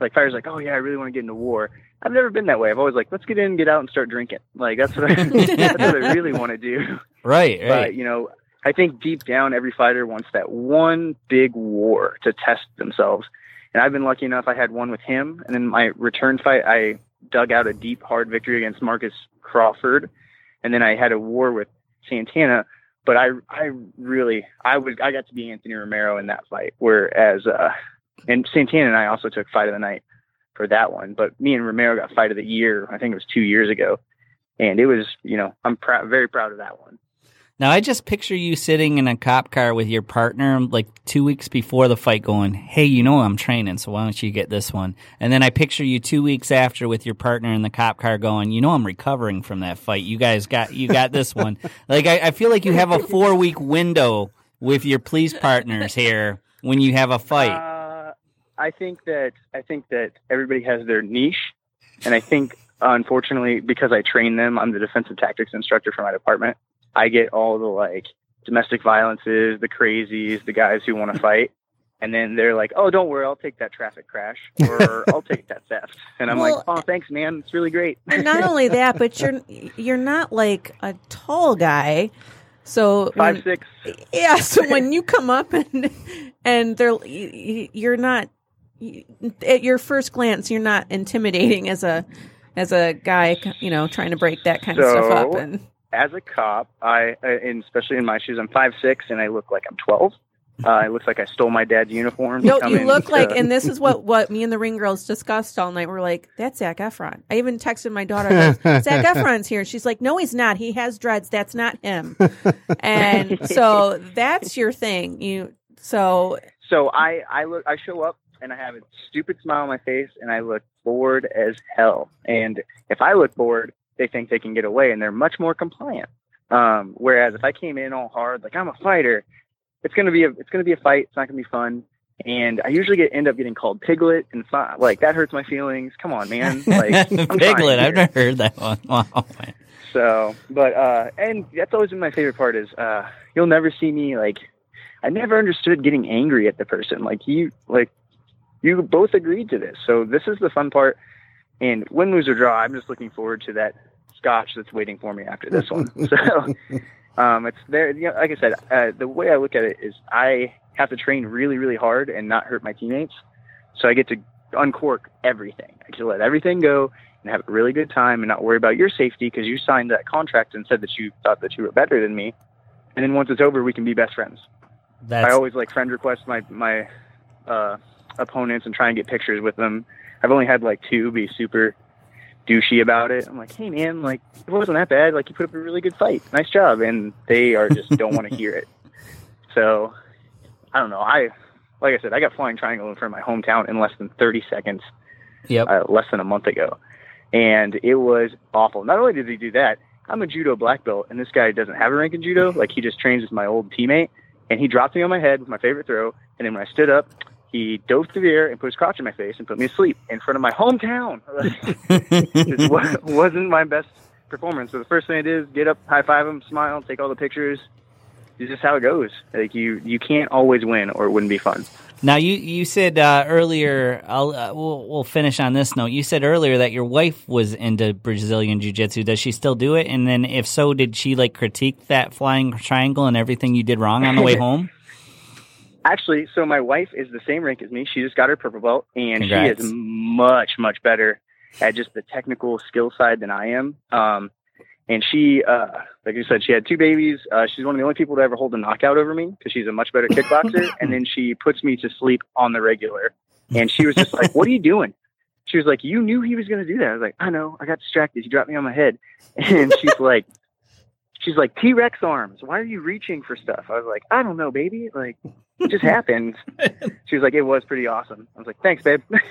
like fighters like oh yeah I really want to get into war. I've never been that way. I've always like let's get in, get out, and start drinking. Like that's what I, that's what I really want to do. right, right. But you know, I think deep down, every fighter wants that one big war to test themselves. And I've been lucky enough. I had one with him, and then my return fight, I dug out a deep, hard victory against Marcus Crawford, and then I had a war with Santana. But I, I really, I was, I got to be Anthony Romero in that fight. Whereas, uh, and Santana and I also took fight of the night for that one. But me and Romero got fight of the year. I think it was two years ago, and it was, you know, I'm proud, very proud of that one. Now I just picture you sitting in a cop car with your partner like two weeks before the fight going, Hey, you know I'm training, so why don't you get this one? And then I picture you two weeks after with your partner in the cop car going, You know I'm recovering from that fight. You guys got you got this one. like I, I feel like you have a four week window with your police partners here when you have a fight. Uh, I think that I think that everybody has their niche, and I think unfortunately because I train them, I'm the defensive tactics instructor for my department. I get all the like domestic violences, the crazies, the guys who want to fight. And then they're like, "Oh, don't worry, I'll take that traffic crash, or I'll take that theft." And I'm Well, like, "Oh, thanks, man. It's really great." and not only that, but you're you're not like a tall guy. So Five when- six. yeah. So when you come up and and they're you're not at your first glance you're not intimidating as a as a guy you know trying to break that kind of stuff up and as a cop, I, uh, and especially in my shoes, I'm five six, and I look like I'm twelve. Uh, it looks like I stole my dad's uniform. No, you look to- like, and this is what what me and the ring girls discussed all night. We're like, that's Zac Efron. I even texted my daughter, I goes, Zac Efron's here. She's like, no, he's not. He has dreads. That's not him. And so that's your thing. You so So I, I look, I show up and I have a stupid smile on my face and I look bored as hell. And if I look bored, they think they can get away and they're much more compliant. Um, whereas if I came in all hard, like I'm a fighter, it's gonna be a, it's gonna be a fight. It's not gonna be fun. And I usually get end up getting called Piglet, and fi- like that hurts my feelings. Come on, man! Like Piglet. I've never heard that one. Wow. So, but uh, and that's always been my favorite part is uh, you'll never see me like. I never understood getting angry at the person. Like you, like you both agreed to this, so this is the fun part. And win, lose or draw, I'm just looking forward to that scotch that's waiting for me after this one. so, um, it's there. You know, like I said, uh, the way I look at it is I have to train really, really hard and not hurt my teammates. So I get to uncork everything. I get to let everything go and have a really good time and not worry about your safety because you signed that contract and said that you thought that you were better than me. And then once it's over, we can be best friends. That's I always like friend request my my uh, opponents and try and get pictures with them. I've only had like two be super douchey about it. I'm like, hey man, like it wasn't that bad. Like you put up a really good fight. Nice job. And they are just don't want to hear it. So I don't know. I like I said, I got flying triangle in front of my hometown in less than 30 seconds yep. uh, less than a month ago, and it was awful. Not only did he do that, I'm a judo black belt, and this guy doesn't have a rank in judo. Like he just trains with my old teammate, and he dropped me on my head with my favorite throw. And then when I stood up, he dove through the air and put his crotch in my face and put me asleep in front of my hometown. it wasn't my best performance. So the first thing I did is get up, high five him, smile, take all the pictures. It's just how it goes. Like you, you can't always win, or it wouldn't be fun. Now you you said uh, earlier. I'll uh, we'll, we'll finish on this note. You said earlier that your wife was into Brazilian jiu jitsu. Does she still do it? And then if so, did she like critique that flying triangle and everything you did wrong on the way home? Actually, so my wife is the same rank as me. She just got her purple belt, and Congrats. she is much, much better at just the technical skill side than I am. Um, and she, uh, like you said, she had two babies. Uh, she's one of the only people to ever hold a knockout over me because she's a much better kickboxer. and then she puts me to sleep on the regular. And she was just like, "What are you doing?" She was like, "You knew he was going to do that." I was like, "I know. I got distracted. He dropped me on my head." And she's like, "She's like T Rex arms. Why are you reaching for stuff?" I was like, "I don't know, baby. Like, it just happened." She was like, "It was pretty awesome." I was like, "Thanks, babe."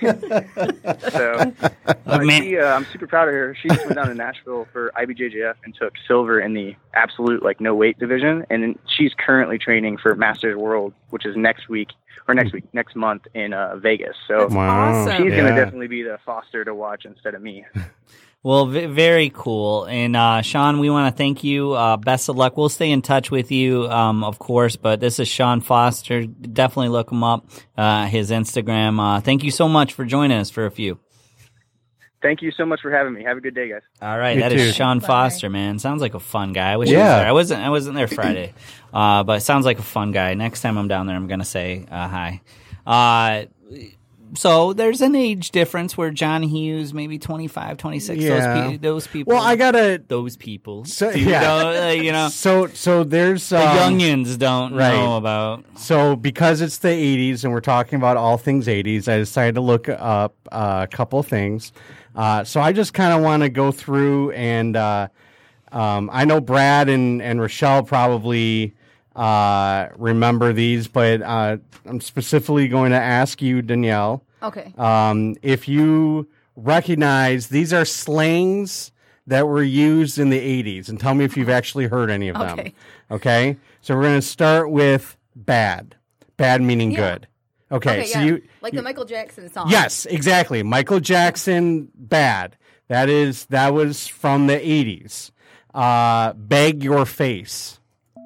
so uh, man. she, uh, I'm super proud of her. She just went down to Nashville for IBJJF and took silver in the absolute like no weight division, and she's currently training for Masters World, which is next week or next week, next month in uh, Vegas. So Wow. awesome. she's Yeah. gonna definitely be the Foster to watch instead of me. Well, v- very cool. And uh, Sean, we want to thank you. Uh, best of luck. We'll stay in touch with you, um, of course. But this is Sean Foster. Definitely look him up. Uh, his Instagram. Uh, thank you so much for joining us for a few. Thank you so much for having me. Have a good day, guys. All right, You that is too. Sean Bye. Foster, man. Sounds like a fun guy. I wish I was Yeah. there. I wasn't. I wasn't there Friday, uh, but sounds like a fun guy. Next time I'm down there, I'm gonna say uh, hi. Uh, so there's an age difference where John Hughes, maybe 25, 26. Yeah. Those, pe- those people. Well, I gotta. those people. So- you yeah. know, you know So so there's the um, youngins don't right. know about. So because it's the 80s and we're talking about all things 80s, I decided to look up uh, a couple things. Uh, so I just kind of want to go through and uh, um, I know Brad and, and Rochelle probably uh, remember these, but uh, I'm specifically going to ask you, Danielle, Okay. um, if you recognize these are slangs that were used in the 80s and tell me if you've actually heard any of them. Okay. Okay. So we're going to start with bad. Bad meaning Yeah. good. Okay. Okay, so yeah. you. like the Michael Jackson song. Yes, exactly. Michael Jackson, bad. That is, that was from the 80s. Uh, beg your face.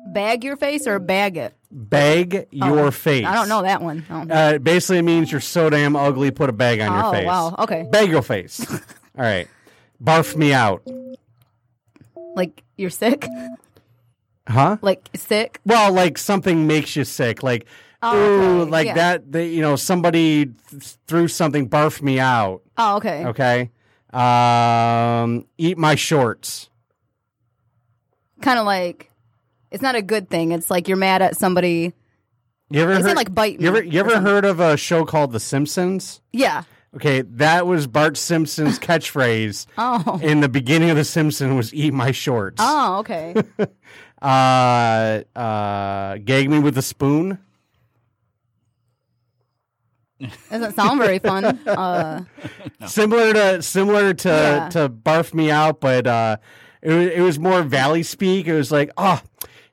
Bag your face or bag it? Bag your face. Oh, I don't know that one. Oh, Uh, basically, it means you're so damn ugly, put a bag on your face. Oh, face. wow. Okay. Bag your face. All right. Barf me out. like you're sick? Huh? Like sick? Well, like something makes you sick. Like, Oh, ooh, okay. like Yeah. that, they, you know, somebody th- threw something, barf me out. Oh, okay. Okay. Um, eat my shorts. Kind of like it's not a good thing. It's like you're mad at somebody. You ever It heard, sound like bite You ever, me you ever heard of a show called The Simpsons? Yeah. Okay, that was Bart Simpson's catchphrase Oh. in the beginning of The Simpsons was "Eat my shorts." Oh, okay. Uh, uh, gag me with a spoon. Doesn't sound very fun. Uh, Similar to similar to Yeah. to barf me out, but uh, it was it was more valley speak. It was like, oh,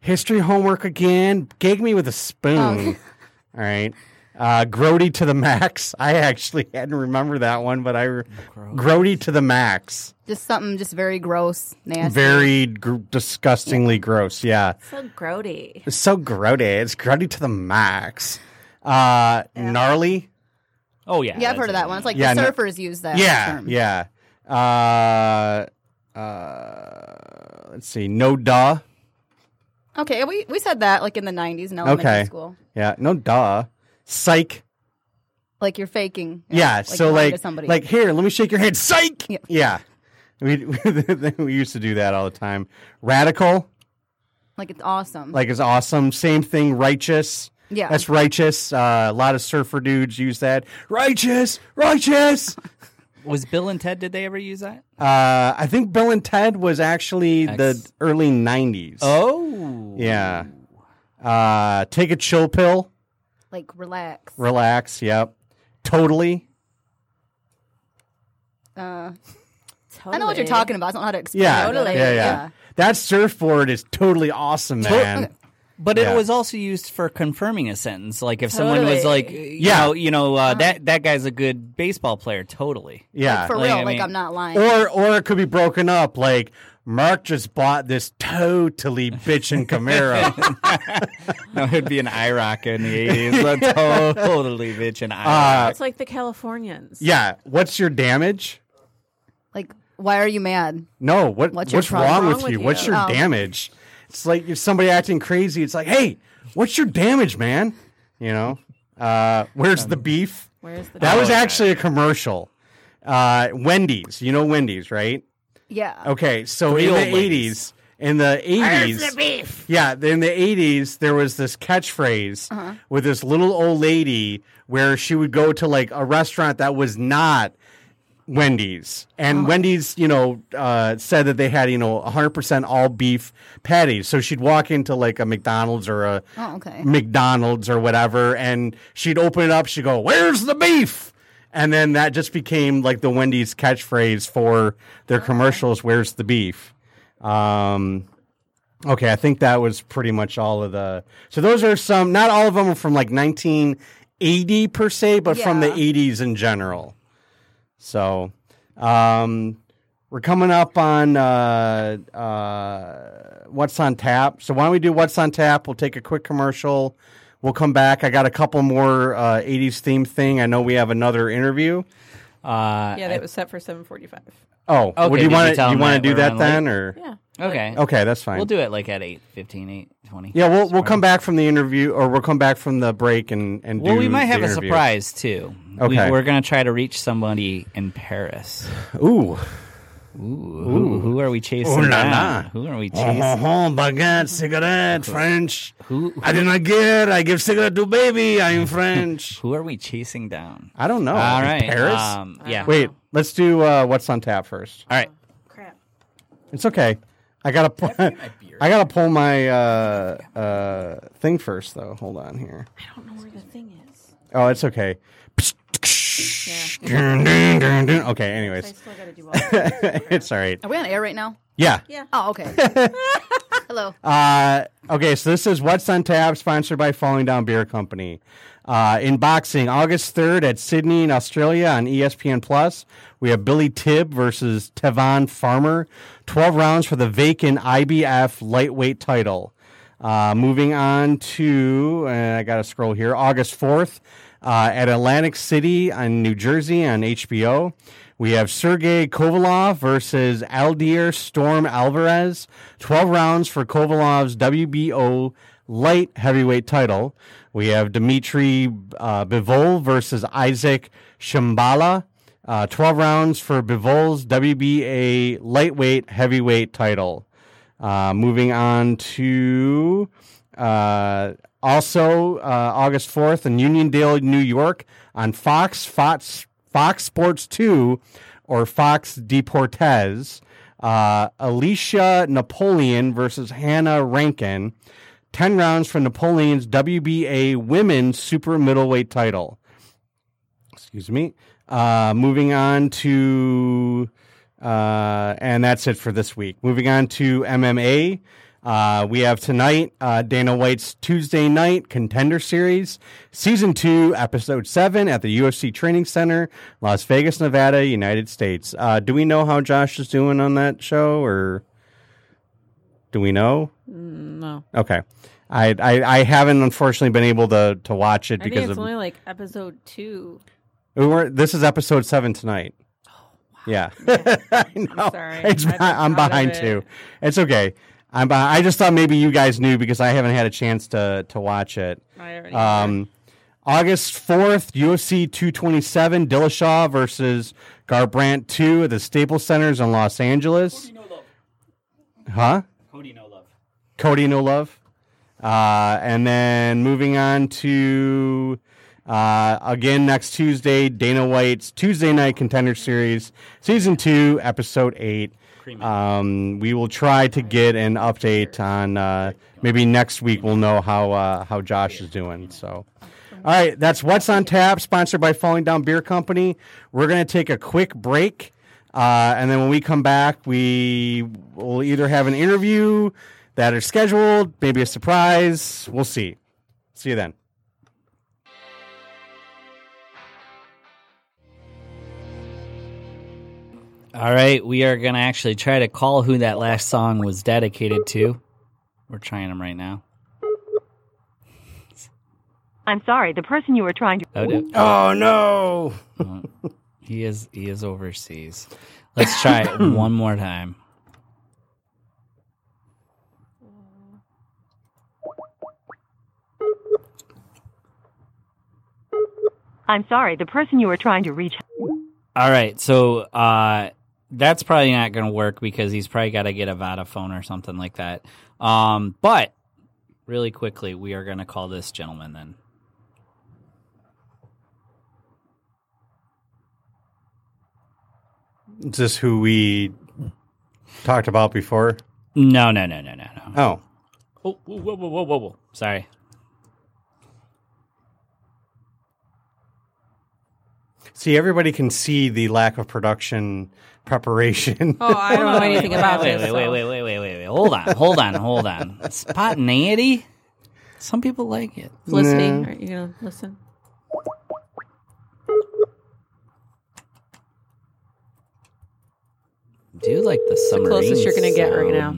history homework again. Gag me with a spoon. Oh. All right. Uh, Grody to the max. I actually hadn't remember that one, but I re- Grody to the max. Just something just very gross, nasty. Very gr- disgustingly gross. Yeah, So grody. it's so grody. It's grody to the max. Uh, gnarly. Oh yeah, Yeah, I've heard of that one. It's like Yeah, the no- surfers use that Yeah, term. yeah. Uh, uh, let's see. No duh. Okay, we we said that like in the '90s in elementary Okay. school. Yeah, no duh. Psych. Like you're faking. Yeah, like so like, somebody. like here, let me shake your hand. Psych. Yeah. Yeah, we we used to do that all the time. Radical, like it's awesome. like it's awesome. Same thing. Righteous. yeah, That's righteous. Uh, a lot of surfer dudes use that. Righteous, righteous. Was Bill and Ted? Did they ever use that? uh, I think Bill and Ted was actually the early '90s. Oh, Yeah. Uh, take a chill pill. like relax. Relax. Yep. Totally. Uh, Totally. I know what you're talking about. I don't know how to explain. Yeah. it. Totally. Yeah, yeah. That surfboard is totally awesome, man. But Yeah. it was also used for confirming a sentence. Like if someone was like, you Yeah. know, you know, uh, that that guy's a good baseball player. Totally. Yeah. Like, for Like, real, I like mean- I'm not lying. or or it could be broken up like Mark just bought this totally bitchin' Camaro. No, it'd be an IROC in the eighties. totally bitch an Uh, It's like the Californians. yeah. What's your damage? like, why are you mad? No. What What's what's, your wrong, with, Wrong with you? you? What's your Oh. damage? It's like if somebody acting crazy, it's like, hey, what's your damage, man? You know? Uh, where's the beef? Where's the That was actually a commercial. Uh, Wendy's. You know Wendy's, right? Yeah. Okay, so Three in the old eighties, in the eighties, yeah, in the eighties, there was this catchphrase with this little old lady where she would go to like a restaurant that was not Wendy's, and Wendy's, you know, uh, said that they had you know 100 percent all beef patties. So she'd walk into like a McDonald's or a Oh, okay. McDonald's or whatever, and she'd open it up. She'd go, "Where's the beef?" And then that just became like the Wendy's catchphrase for their commercials. Where's the beef? Um, okay, I think that was pretty much all of the. So those are some. Not all of them are from like 1980 per se, but from the 80s in general. So, um, we're coming up on uh, uh, what's on tap. So why don't we do what's on tap? We'll take a quick commercial. We'll come back. I got a couple more uh, 80s theme thing. I know we have another interview. Uh, Yeah, that was set for 7:45. Oh, well, do you you want to you want to do that on then, or Yeah. Okay. okay, that's fine. We'll do it like at 8, 15, 8, 20. Yeah, we'll we'll come back from the interview, or we'll come back from the break and and Well, do we might have the a interview. surprise too. Okay. We, we're going to try to reach somebody in Paris. Ooh, Ooh, Who, who are we chasing? Ooh la down? la. Who are we oh, chasing? oh, baguette, cigarette, French. Who, I did not get. I give cigarette to baby. I am French. who are we chasing down? I don't know. All In right. Paris. Um, yeah. Wait, let's do uh, what's on tap first. All right. Crap. It's okay. I gotta pull. I gotta pull my uh, uh, thing first, though. Hold on here. I don't know where the thing is. Oh, it's okay. Yeah. Okay. I Anyways, still got to do all it's all right. Are we on air right now? Yeah. Yeah. Oh, okay. Hello. Uh, okay, so this is What's on Tap, sponsored by Falling Down Beer Company. Uh, in boxing, August 3rd at Sydney in Australia on ESPN Plus, we have Billy Dib versus Tevin Farmer. 12 rounds for the vacant IBF lightweight title. Uh, moving on to, I got to scroll here, August 4th uh, at Atlantic City in New Jersey on HBO. We have Sergey Kovalev versus Eleider Storm Alvarez. 12 rounds for Kovalev's WBO light heavyweight title. We have Dmitry uh, Bivol versus Isaac Chilemba. Uh, 12 rounds for Bivol's WBA lightweight heavyweight title. Uh, moving on to uh, also uh, August 4th in Uniondale, New York on Fox, Fox, Fox Sports 2 or Fox Deportes. Uh, Alicia Napoleon versus Hannah Rankin. 10 rounds for Napoleon's WBA women's super middleweight title. Excuse me. Uh, moving on to, uh, and that's it for this week. Moving on to MMA. Uh, we have tonight uh, Dana White's Tuesday Night Contender Series, Season 2, Episode 7 at the UFC Training Center, Las Vegas, Nevada, United States. Uh, do we know how Josh is doing on that show, or do we know? No, Okay. I, I, I haven't unfortunately been able to, to watch it I think because it's of only like episode two. we were, this is episode seven tonight. Oh, wow. Yeah, I know. sorry. It's, been I'm behind it. too. It's okay. I'm behind. I just thought maybe you guys knew because I haven't had a chance to to watch it. I already Um, August fourth, UFC 227, Dillashaw versus Garbrandt two at the Staples Centers in Los Angeles. cody no Huh? Cody no love. Cody No Love. Uh, and then moving on to uh, again next Tuesday, Dana White's Tuesday Night Contender Series, Season 2, Episode 8. Um, we will try to get an update on uh, maybe next week. We'll know how uh, how Josh is doing. So, all right, that's what's on tap. Sponsored by Falling Down Beer Company. We're gonna take a quick break, uh, and then when we come back, we will either have an interview that is scheduled, maybe a surprise. We'll see. See you then. All right, we are gonna actually try to call who that last song was dedicated to. We're trying them right now. I'm sorry, the person you were trying to. Oh, no. Oh no! he is he is overseas. Let's try it one more time. I'm sorry, the person you were trying to reach. All right, so uh, that's probably not going to work because he's probably got to get a Vodafone or something like that. Um, but really quickly, we are going to call this gentleman then. Is this who we talked about before? No, no, no, no, no, no. Oh, Oh, whoa, whoa, whoa, whoa, whoa, whoa. Sorry. see, everybody can see the lack of production preparation. Oh, I don't know anything about wait, this. Wait, wait, so- wait, wait, wait, wait, wait. Hold on, hold on, hold on. Spontaneity. Some people like it. Listening? Nah. Are you gonna listen? Do you like the summer. the closest you're gonna get right now.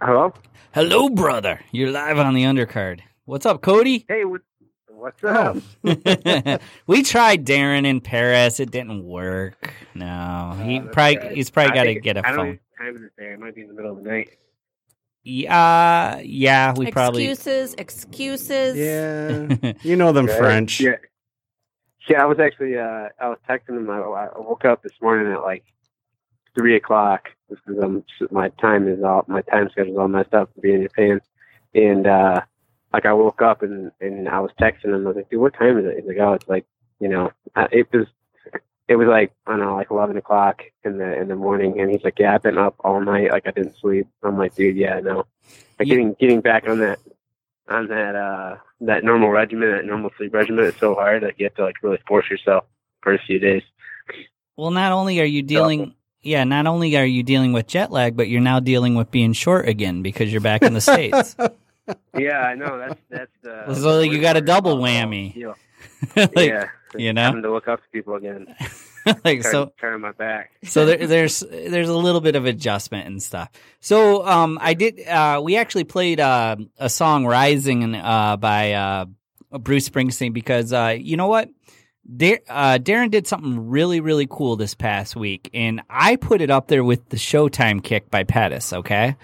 Hello? Hello, brother. You're live on the undercard. What's up, Cody? Hey, what, what's up? we tried Darren in Paris. It didn't work. No, he Uh, probably right. he's probably got to get a I don't phone. time is it there. It might be in the middle of the night. Yeah, yeah, we probably. excuses, excuses. yeah, you know them Right? French. Yeah. Yeah, I was actually, uh, I was texting him. I, I woke up this morning at like three o'clock because I'm, my time is all, my time schedule's all messed up to be in Japan. And, uh, like I woke up and, and I was texting him. I was like, dude, what time is it? He's like, oh, it's like, you know, it was, it was like, I don't know, like 11 o'clock in the, in the morning. And he's like, yeah, I've been up all night. Like I didn't sleep. I'm like, dude, yeah, no. Like You- getting, getting back on that, on that, uh, that normal regimen, that normal sleep regimen is so hard that you have to like really force yourself for a few days. Well, not only are you dealing, yeah, not only are you dealing with jet lag, but you're now dealing with being short again because you're back in the states. Yeah, I know. That's that's the. So you got a double about the whole whammy. deal. like, yeah, you know? having to look up to people again. like Turn, so. turn my back. so there, there's there's a little bit of adjustment and stuff. So um, I did. Uh, we actually played uh, a song "Rising" uh, by uh, Bruce Springsteen because uh, you know what, Dar- uh, Darren did something really really cool this past week, and I put it up there with the Showtime kick by Pettis. Okay,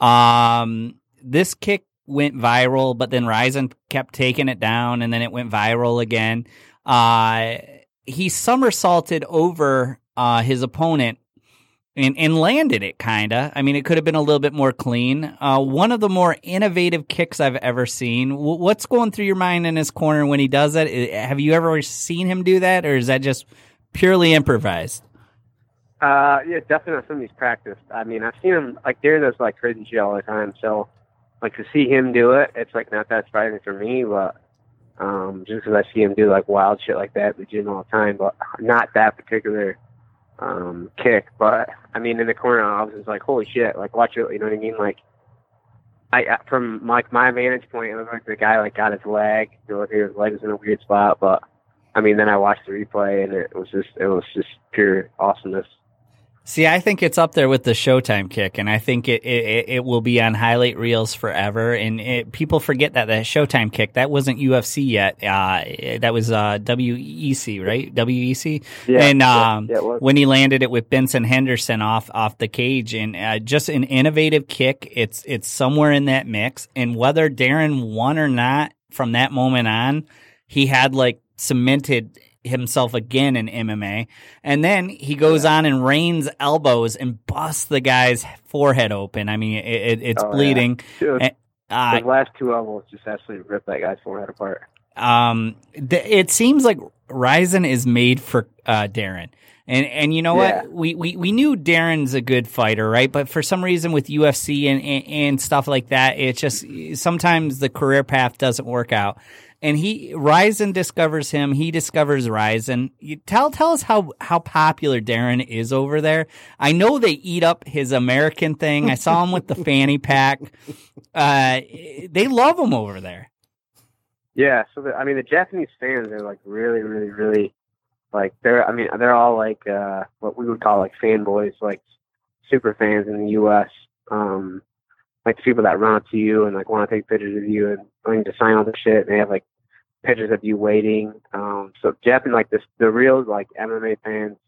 um, this kick went viral, but then Rizin kept taking it down, and then it went viral again. Uh, he somersaulted over uh, his opponent and, and landed it kind of. I mean, it could have been a little bit more clean. Uh, one of the more innovative kicks I've ever seen. W- what's going through your mind in his corner when he does that? Have you ever seen him do that, or is that just purely improvised? Uh, yeah, definitely not something he's practiced. I mean, I've seen him like Darren does like crazy shit all the time. So, like to see him do it, it's like not that surprising for me. But Um, just because I see him do like wild shit like that at the gym all the time, but not that particular um, kick. But I mean, in the corner, I was just like, holy shit! Like, watch it. You know what I mean? Like, I from like my vantage point, it looked like the guy like got his leg. You know, his leg was in a weird spot, but I mean, then I watched the replay, and it was just it was just pure awesomeness. See, I think it's up there with the Showtime kick, and I think it it, it will be on highlight reels forever. And it, people forget that that Showtime kick that wasn't UFC yet. Uh, that was uh, WEC, right? WEC. Yeah, and um, yeah, was. when he landed it with Benson Henderson off off the cage, and uh, just an innovative kick. It's it's somewhere in that mix, and whether Darren won or not from that moment on, he had like cemented himself again in MMA. And then he goes on and rains elbows and busts the guy's forehead open. I mean, it, it, it's Oh, yeah. bleeding. Dude, And, uh, His last two elbows just absolutely ripped that guy's forehead apart. um, th- it seems like Rizin is made for uh, Darren. And and you know Yeah. what? We, we we knew Darren's a good fighter, right? But for some reason with UFC and, and, and stuff like that, it's just sometimes the career path doesn't work out. And he Rizin discovers him. He discovers Rizin. You tell tell us how how popular Darren is over there. I know they eat up his American thing. I saw him with the fanny pack. Uh, they love him over there. Yeah, so the, I mean, the Japanese fans are like really, really, really like they're. I mean, they're all like uh what we would call like fanboys, like super fans in the U.S. Um, like the people that run up to you and like want to take pictures of you and willing to sign all the shit. And they have like pictures of you waiting. Um, so Japan, like this, the real like MMA fans,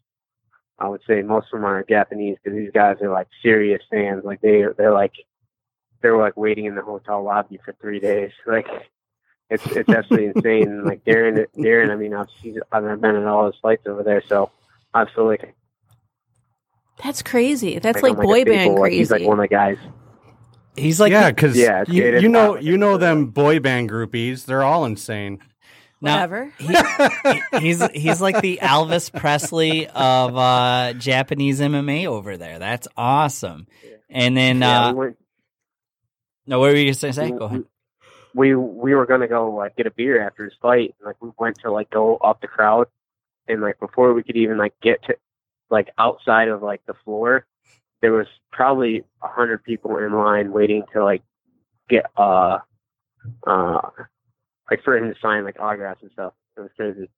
I would say most of them are Japanese because these guys are like serious fans. Like they they're like they're like waiting in the hotel lobby for three days. Like it's it's absolutely insane. Like Darren, Darren. I mean, I've seen, I've been at all his fights over there, so like That's crazy. That's like, like boy band like, crazy. He's like one of the guys. He's like yeah, because Yeah, you, you know you know them boy band groupies. They're all insane. now, Whatever. he- he's he's like the Elvis Presley of uh, Japanese MMA over there. That's awesome. And then, yeah, uh, we went. no, what were you going to say? Go ahead. We we were gonna go like get a beer after his fight. And, like we went to like go up the crowd, and like before we could even like get to like outside of like the floor, there was probably a hundred people in line waiting to like get uh uh like for him to sign like autographs and stuff. It was crazy.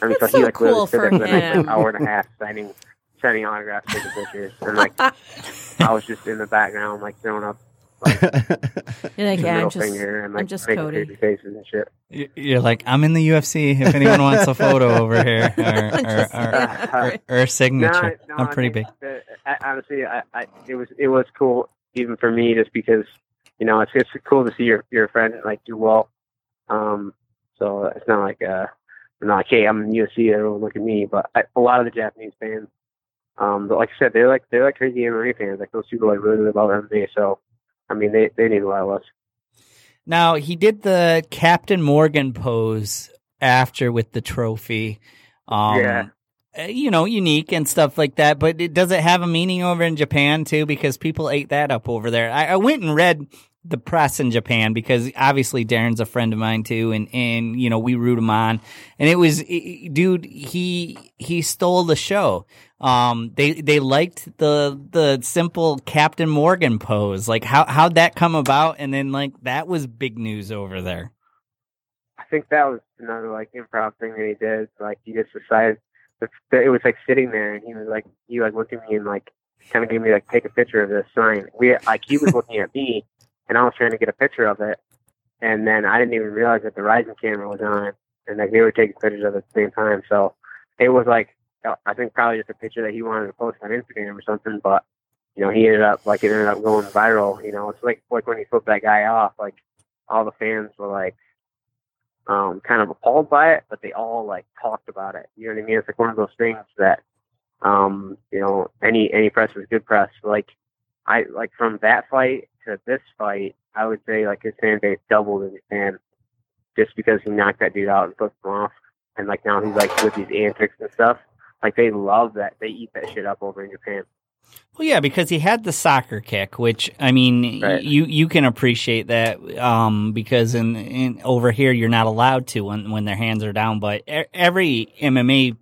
I mean, That's so he like cool literally stood there for the next like, hour and a half signing signing autographs, taking pictures, and like I was just in the background like throwing up You're like, yeah, I'm just, finger and like I'm just making Cody. faces and shit. You're like, I'm in the UFC. If anyone wants a photo over here or, or, or, or, or a signature, No, no, I'm I pretty mean, big. the- I, honestly, I, I, it was it was cool even for me just because you know it's it's cool to see your your friend like do well. Um, so it's not like uh, I'm not like hey, I'm in the UFC, everyone look at me. But I, a lot of the Japanese fans, um, but like I said, they're like they're like crazy MMA fans. Like those people like really love MMA. So I mean, they they need a lot of us. Now he did the Captain Morgan pose after with the trophy. Um, Yeah. uh, You know, unique and stuff like that. But it, does it have a meaning over in Japan too? Because people ate that up over there. I, I went and read the press in Japan because obviously Darren's a friend of mine too, and and you know we root him on. And it was, i- dude, he he stole the show. Um, they they liked the the simple Captain Morgan pose. Like how how'd that come about? And then like that was big news over there. I think that was another like improv thing that he did. Like he just decided it was like sitting there, and he was like he like looked at me and like kind of gave me like take a picture of this sign. We like he was looking at me, and I was trying to get a picture of it, and then I didn't even realize that the Rizin camera was on, and like they were taking pictures of it at the same time. So it was like I think probably just a picture that he wanted to post on Instagram or something, but. You know, he ended up like it ended up going viral. You know, it's like like when he flipped that guy off, like all the fans were like, um, kind of appalled by it, but they all like talked about it. You know what I mean? It's like one of those things that, um, you know, any any press is good press. Like I like from that fight to this fight, I would say like his fan base doubled in Japan just because he knocked that dude out and flipped him off, and like now he's like with these antics and stuff. Like they love that. They eat that shit up over in Japan. Well, yeah, because he had the soccer kick, which I mean, Right. you you can appreciate that um, because in, in over here you're not allowed to when when their hands are down. But every MMA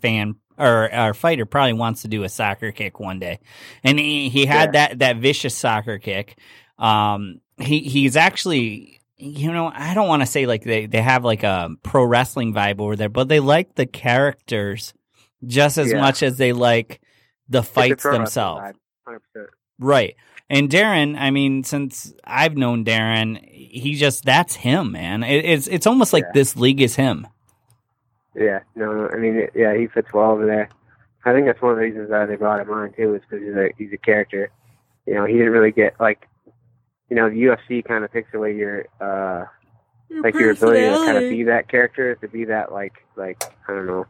fan or, or fighter probably wants to do a soccer kick one day, and he, he had that that vicious soccer kick. Um, he he's actually. You know, I don't want to say like they, they have like a pro wrestling vibe over there, but they like the characters just as Yeah. much as they like the fights themselves. Right. And Darren, I mean, since I've known Darren, he just that's him, man. It, it's it's almost like Yeah. this league is him. Yeah, no, no, I mean, it- yeah, he fits well over there. I think that's one of the reasons why they brought him on too, is because he's a he's a character. You know, he didn't really get like, you know, the UFC kind of takes away your uh like your ability to kind of be that character, to be that like like I don't know,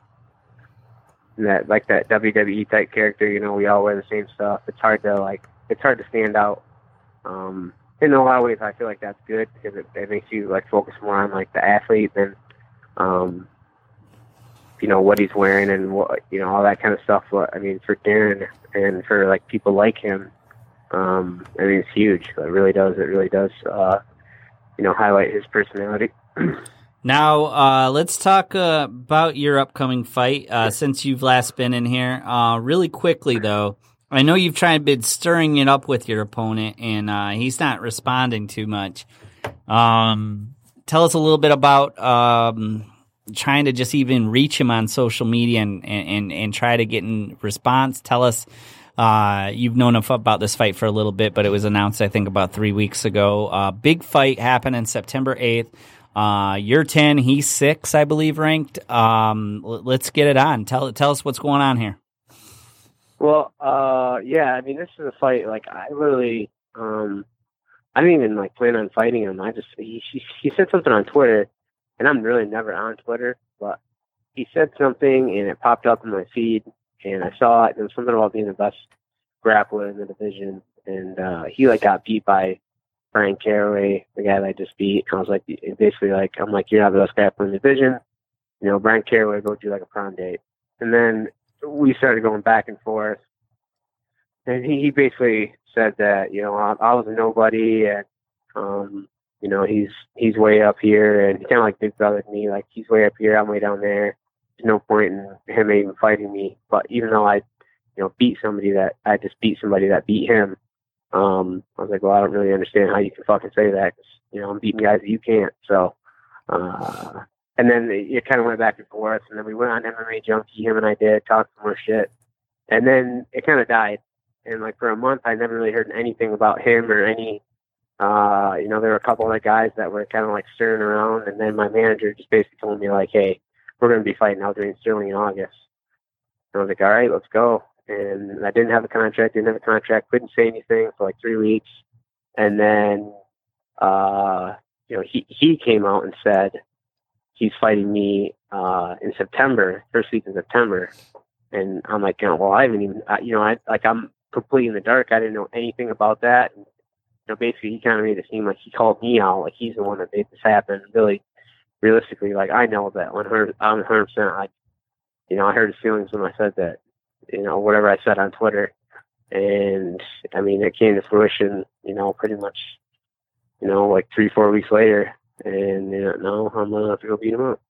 that like that WWE type character. You know, we all wear the same stuff. It's hard to like, it's hard to stand out. Um, in a lot of ways, I feel like that's good because it, it makes you like focus more on like the athlete than, um, you know what he's wearing and what you know all that kind of stuff. I mean, for Darren and for like people like him, um, I mean, it's huge. It really does. It really does. Uh, you know, highlight his personality. Now, uh, let's talk uh, about your upcoming fight uh, since you've last been in here. Uh, really quickly, though, I know you've tried been stirring it up with your opponent, and uh, he's not responding too much. Um, tell us a little bit about um, trying to just even reach him on social media and, and, and try to get in response. Tell us. Uh, you've known about this fight for a little bit, but it was announced, I think, about three weeks ago. Uh, big fight happening September 8th. Uh, you're 10, he's 6, I believe, ranked. Um, let's get it on. Tell, tell us what's going on here. Well, uh, yeah, I mean, this is a fight. Like, I literally, um, I didn't even like plan on fighting him. I just he he, he said something on Twitter, and I'm really never on Twitter, but he said something and it popped up in my feed, and I saw it. And it was something about being the best grappler in the division, and uh, he like got beat by Bryan Caraway, the guy that I just beat. And I was like, basically, like, I'm like, you're not the best grappler in the division. You know, Bryan Caraway go do like a prom date, and then we started going back and forth. And he, he basically said that, you know, I, I was a nobody and, um, you know, he's, he's way up here and he kind of like big brother to me. Like he's way up here. I'm way down there. There's no point in him even fighting me. But even though I, you know, beat somebody that I just beat somebody that beat him, um, I was like, well, I don't really understand how you can fucking say that. 'cause, you know, I'm beating guys that you can't. So, uh, and then it, it kind of went back and forth, and then we went on MMA Junkie. Him and I did talk some more shit, and then it kind of died. And like for a month, I never really heard anything about him or any. Uh, you know, there were a couple other guys that were kind of like stirring around, and then my manager just basically told me like, "Hey, we're going to be fighting out Aljamain Sterling in August." And I was like, "All right, let's go." And I didn't have a contract, didn't have a contract, couldn't say anything for like three weeks, and then, uh, you know, he he came out and said he's fighting me uh, in September, first week in September, and I'm like, you know, well, I haven't even, you know, I like I'm completely in the dark. I didn't know anything about that. And, know, basically, he kind of made it seem like he called me out, like he's the one that made this happen. Really, realistically, like I know that 100, I'm 100. percent I, you know, I hurt his feelings when I said that. You know, whatever I said on Twitter, and I mean, it came to fruition. You know, pretty much. You know, like three, four weeks later, and you know, now I'm gonna have to go beat him up.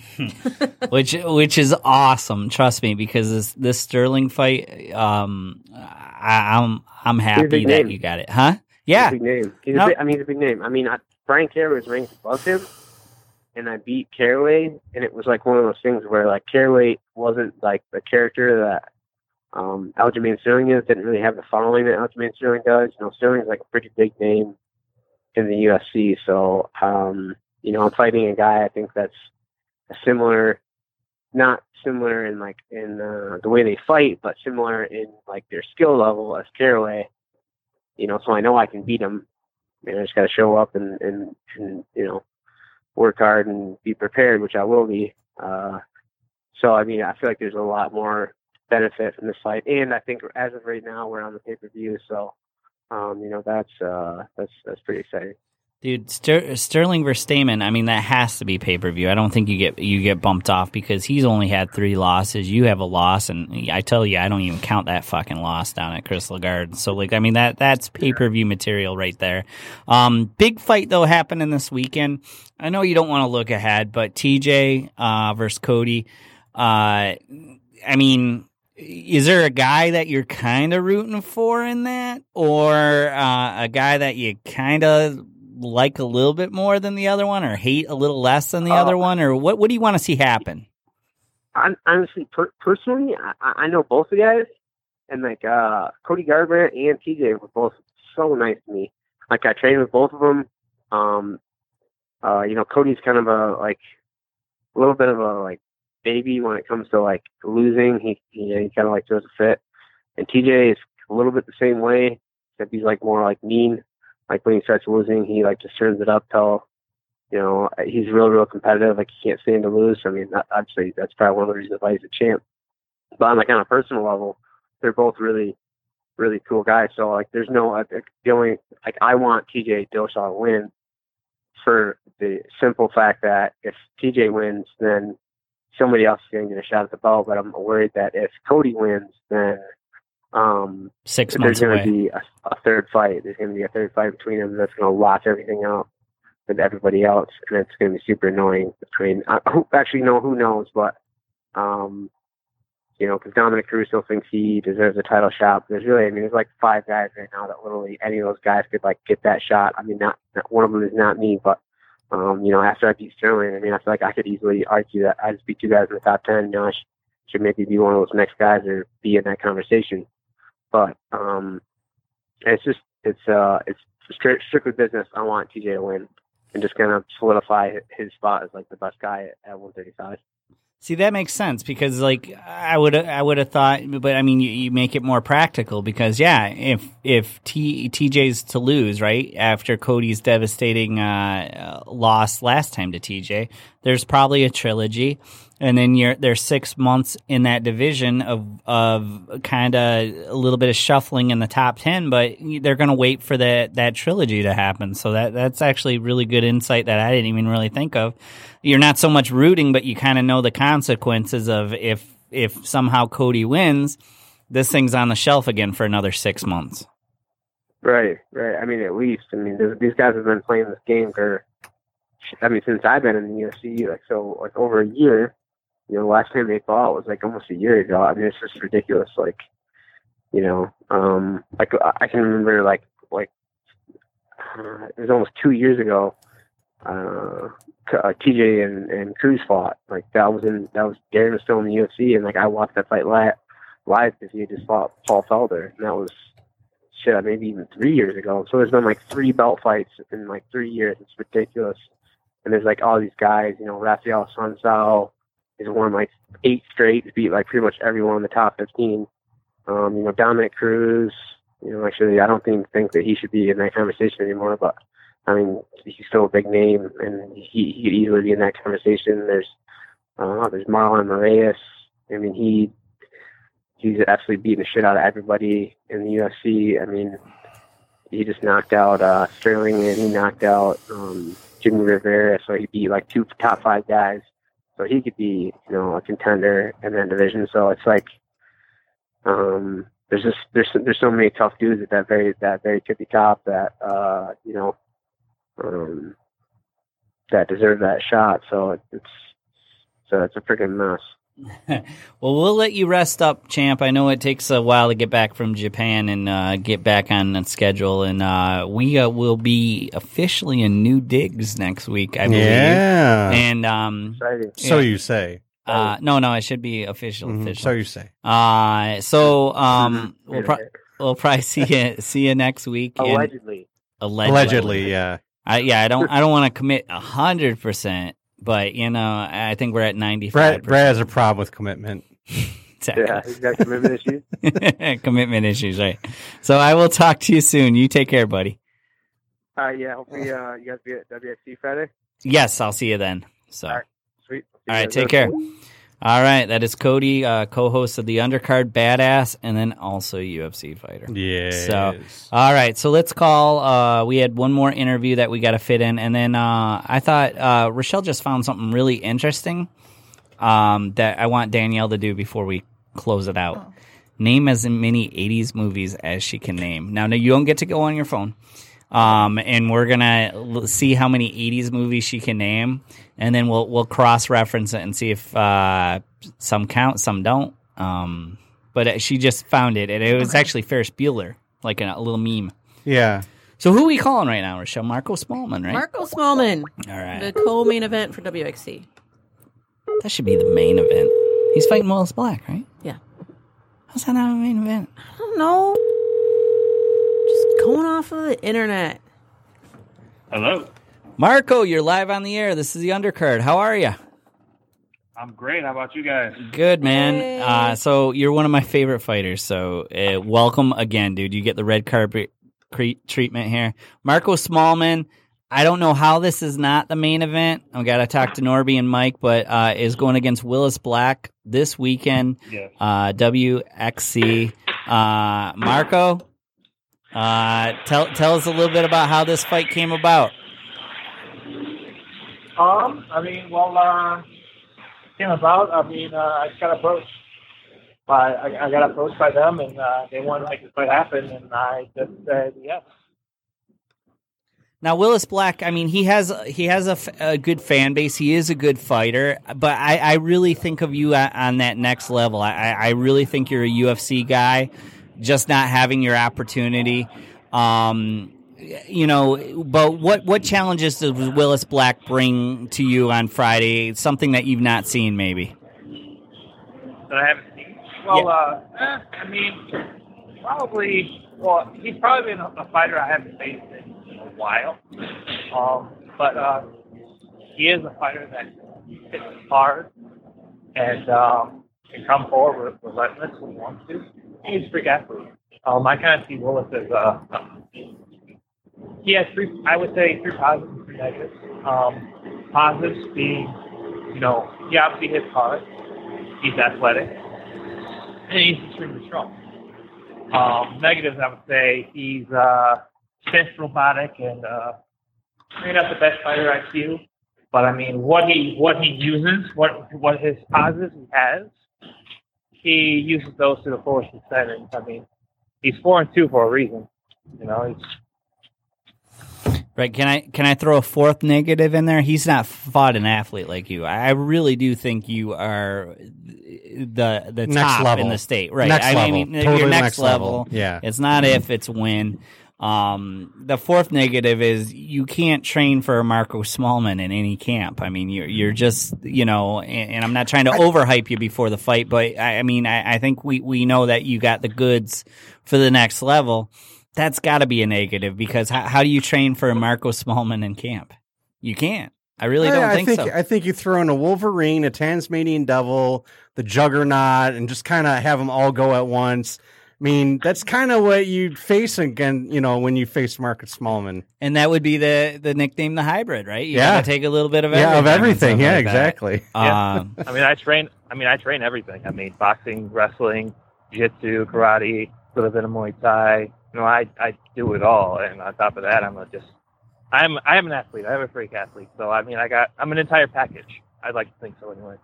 which which is awesome. Trust me, because this this Sterling fight, um, I, I'm I'm happy that you got it, huh? Yeah, He's a big name. He's a big, I mean, he's a big name. I mean, I, Bryan Caraway was ranked above him, and I beat Caraway, and it was like one of those things where like Caraway wasn't like the character that um, Aljamain Sterling is. Didn't really have the following that Aljamain Sterling does. You know, Sterling's like a pretty big name in the UFC. So, um, you know, I'm fighting a guy I think that's a similar, not similar in like in uh, the way they fight, but similar in like their skill level as Caraway you know, so I know I can beat him. And I just got to show up and, and, and, you know, work hard and be prepared, which I will be. Uh, so, I mean, I feel like there's a lot more benefit from this fight. And I think as of right now, we're on the pay per view. So, um, you know, that's, uh, that's, that's pretty exciting. Dude, Ster- Sterling Stamann. I mean, that has to be pay per view. I don't think you get you get bumped off because he's only had three losses. You have a loss, and I tell you, I don't even count that fucking loss down at Crystal Garden. So, like, I mean, that that's pay per view material right there. Um, big fight though happening this weekend. I know you don't want to look ahead, but TJ uh, versus Cody. Uh, I mean, is there a guy that you're kind of rooting for in that, or uh, a guy that you kind of like a little bit more than the other one, or hate a little less than the Uh, other one, or what? What do you want to see happen? hon- honestly, per- personally, I, I know both the guys, and like uh, Cody Garbrandt and TJ were both so nice to me. Like I trained with both of them. Um, uh, you know, Cody's kind of a like a little bit of a like baby when it comes to like losing. He he, he kind of like throws a fit, and TJ is a little bit the same way, except he's like more like mean. Like when he starts losing, he like just turns it up till you know, he's real, real competitive. Like he can't stand to lose. I mean, I'd that's probably one of the reasons why he's a champ. But on like on a personal level, they're both really, really cool guys. So like, there's no like, the only like I want TJ Dillashaw to win for the simple fact that if TJ wins, then somebody else is going to get a shot at the belt. But I'm worried that if Cody wins, then um, Six there's going to be a, a third fight. There's going to be a third fight between them that's going to lock everything out with everybody else, and it's going to be super annoying. Between I, who, actually, no, who knows? But um, you know, because Dominick Cruz still thinks he deserves a title shot. But there's really, I mean, there's like five guys right now that literally any of those guys could like get that shot. I mean, not, not one of them is not me, but um, you know, after I beat Sterling, I mean, I feel like I could easily argue that I just beat two guys in the top ten. You know, I sh- should maybe be one of those next guys or be in that conversation. But um, it's just it's uh it's strict, strictly business. I want TJ to win and just kind of solidify his spot as like the best guy at 135. See, that makes sense because, like, I would I would have thought, but I mean, you, you make it more practical because, yeah, if if T, TJ's to lose right after Cody's devastating uh, loss last time to TJ, there's probably a trilogy, and then you're there's six months in that division of of kind of a little bit of shuffling in the top ten, but they're going to wait for that that trilogy to happen. So that that's actually really good insight that I didn't even really think of. You're not so much rooting, but you kind of know the consequences of if if somehow Cody wins, this thing's on the shelf again for another six months. Right, right. I mean, at least. I mean, these guys have been playing this game for, I mean, since I've been in the UFC, like so, like over a year. You know, last time they fought was like almost a year ago. I mean, it's just ridiculous. Like, you know, um, like I can remember like like uh, it was almost two years ago. Uh, uh, TJ and, and Cruz fought. Like that was in that was Daron was still in the UFC, and like I watched that fight live live because he had just fought Paul Felder, and that was shit, maybe even three years ago. So there's been like three belt fights in like three years. It's ridiculous. And there's like all these guys, you know, Raphael Assunção has won like eight straight, beat like pretty much everyone in the top 15. Um, you know, Dominick Cruz, you know, actually, I don't think, think that he should be in that conversation anymore, but I mean, he's still a big name and he, he could easily be in that conversation. There's, uh, there's Marlon Moraes. I mean, he, he's absolutely beating the shit out of everybody in the UFC. I mean, he just knocked out uh, Sterling and he knocked out um, Jimmy Rivera, so he beat like two top five guys. So he could be, you know, a contender in that division. So it's like, um, there's just there's there's so many tough dudes at that very that very tippy top that uh, you know, um, that deserve that shot. So it's so it's a freaking mess. well, we'll let you rest up, champ. I know it takes a while to get back from Japan and uh, get back on the schedule, and uh, we uh, will be officially in new digs next week, I believe. Yeah. And um, So yeah. you say. Uh, no, no, it should be official. Mhm. Official. So you say. Uh, so um, we'll, pro- we'll probably see you see you next week. and- Allegedly. allegedly. Allegedly, yeah. I, yeah, I don't I don't want to commit a hundred percent, but you know, I think we're at ninety five. Brad, Brad has a problem with commitment. Yeah, he's got commitment issues. commitment issues, right? So I will talk to you soon. You take care, buddy. Uh, yeah, hopefully uh, you guys be at WXC Friday. Yes, I'll see you then. So, All right, sweet. all right, take care. All right, that is Cody, uh, co-host of the Undercard Badass, and then also UFC fighter. Yeah. So, all right, so let's call. Uh, we had one more interview that we got to fit in, and then uh, I thought uh, Rochelle just found something really interesting um, that I want Danielle to do before we close it out. Name as many '80s movies as she can name. Now, no, you don't get to go on your phone. Um, and we're gonna l- see how many '80s movies she can name, and then we'll we'll cross reference it and see if uh, some count, some don't. Um, but uh, she just found it, and it was actually Ferris Bueller, like a, a little meme. Yeah. So who are we calling right now, Rochelle? Marco Smallman, right? Marco Smallman, All right, the co-main event for WXC. that should be the main event. He's fighting Wallace Black, right? Yeah. How's that not a main event? I don't know. Just going off of the internet. Hello. Marco, you're live on the air. This is the undercard. How are you? I'm great. How about you guys? Good man. Uh, so you're one of my favorite fighters. So uh, welcome again, dude. You get the red carpet cre- treatment here. Marco Smallman. I don't know how this is not the main event. I got to talk to Norby and Mike, but uh, is going against Willis Black this weekend. Yes. Uh, WXC. Uh, Marco, uh, tell tell us a little bit about how this fight came about. Um, I mean, well, uh, came about. I mean, uh, I just got approached by I, I got approached by them, and uh, they wanted to make this fight happen, and I just said yes. Now Willis Black, I mean, he has he has a, good fan base. He is a good fighter, but I, I really think of you on that next level. I I really think you're a UFC guy, just not having your opportunity. Um, you know, but what what challenges does Willis Black bring to you on Friday? Something that you've not seen, maybe. That I haven't seen. Well, uh, eh, I mean, probably. Well, he's probably been a, a fighter I haven't faced in a while. Um, but uh, he is a fighter that hits hard and um, can come forward relentless when he wants to. He's a freak athlete. Um, I kind of see Willis as uh, he has three. I would say three positives and three negatives. Um, positives being, you know, he obviously hits hard. He's athletic, and he's extremely strong. Um, negatives, I would say he's uh, stiff, robotic, and uh, maybe not the best fighter I see. But I mean, what he what he uses, what what his positives he has, he uses those to the fullest extent. I mean, he's four and two for a reason. You know, he's Right? Can I can I throw a fourth negative in there? He's not fought an athlete like you. I really do think you are the the Next top level. in the state. Right? Next I level. mean, Totally your next, next level. level. Yeah. It's not if it's when. Um, the fourth negative is you can't train for Marco Smallman in any camp. I mean, you're you're just you know, and, and I'm not trying to overhype you before the fight, but I, I mean, I, I think we we know that you got the goods for the next level. That's got to be a negative because how, how do you train for a Marco Smallman in camp? You can't. I really don't I, think, think so. I think you throw in a Wolverine, a Tasmanian Devil, the Juggernaut, and just kind of have them all go at once. I mean, that's kind of what you'd face again, you know, when you face Marcus Smallman. and that would be the the nickname, the hybrid, right? You Yeah. take a little bit of Yeah, everything. of everything. Yeah, like exactly. Yeah. Um, I mean, I train. I mean, I train everything. I mean, boxing, wrestling, jiu-jitsu, karate, a little bit of Muay Thai. You know, I I do it all, and on top of that, I'm a just. I'm I am an athlete. I am a freak athlete. So I mean, I got I'm an entire package. I'd like to think so anyway.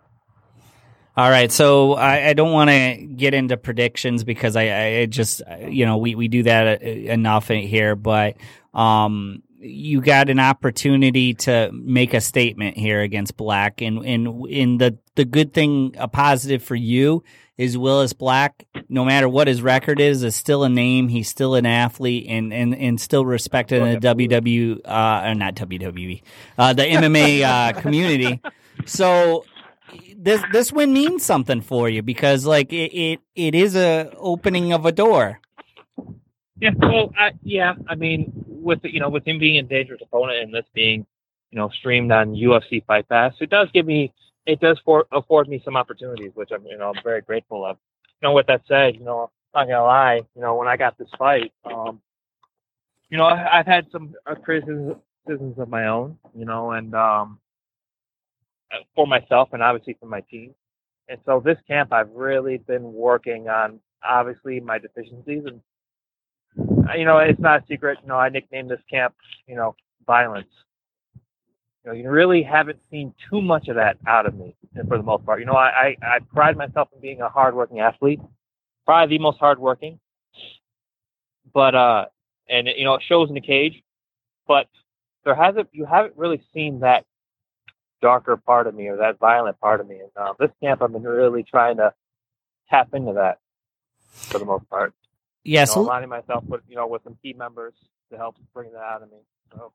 All right, so I, I don't want to get into predictions because I, I just you know we, we do that uh, enough here, but um, you got an opportunity to make a statement here against Black, and and in the the good thing, a positive for you is Willis Black. No matter what his record is, is still a name. He's still an athlete, and and, and still respected in the WW uh, not WWE, uh, the MMA uh, community. So this this win means something for you because like it it, it is a opening of a door. Yeah, well, I, yeah. I mean, with you know, with him being a dangerous opponent and this being, you know, streamed on UFC Fight Pass, it does give me, it does for, afford me some opportunities, which I'm, you know, I'm very grateful of. You know, with that said, you know, I'm not gonna lie, you know, when I got this fight, um, you know, I've had some uh, criticisms, criticisms of my own, you know, and um, uh, for myself and obviously for my team, And so this camp, I've really been working on obviously my deficiencies, and uh, you know, it's not a secret. You know, I nicknamed this camp, you know, violence. You know, you really haven't seen too much of that out of me, for the most part. You know, I, I, I pride myself in being a hardworking athlete, probably the most hardworking. But uh, and you know, it shows in the cage. But there hasn't you haven't really seen that darker part of me or that violent part of me. And uh, this camp, I've been really trying to tap into that for the most part. Yeah, you know, so- aligning myself with you know with some key members to help bring that out of me. So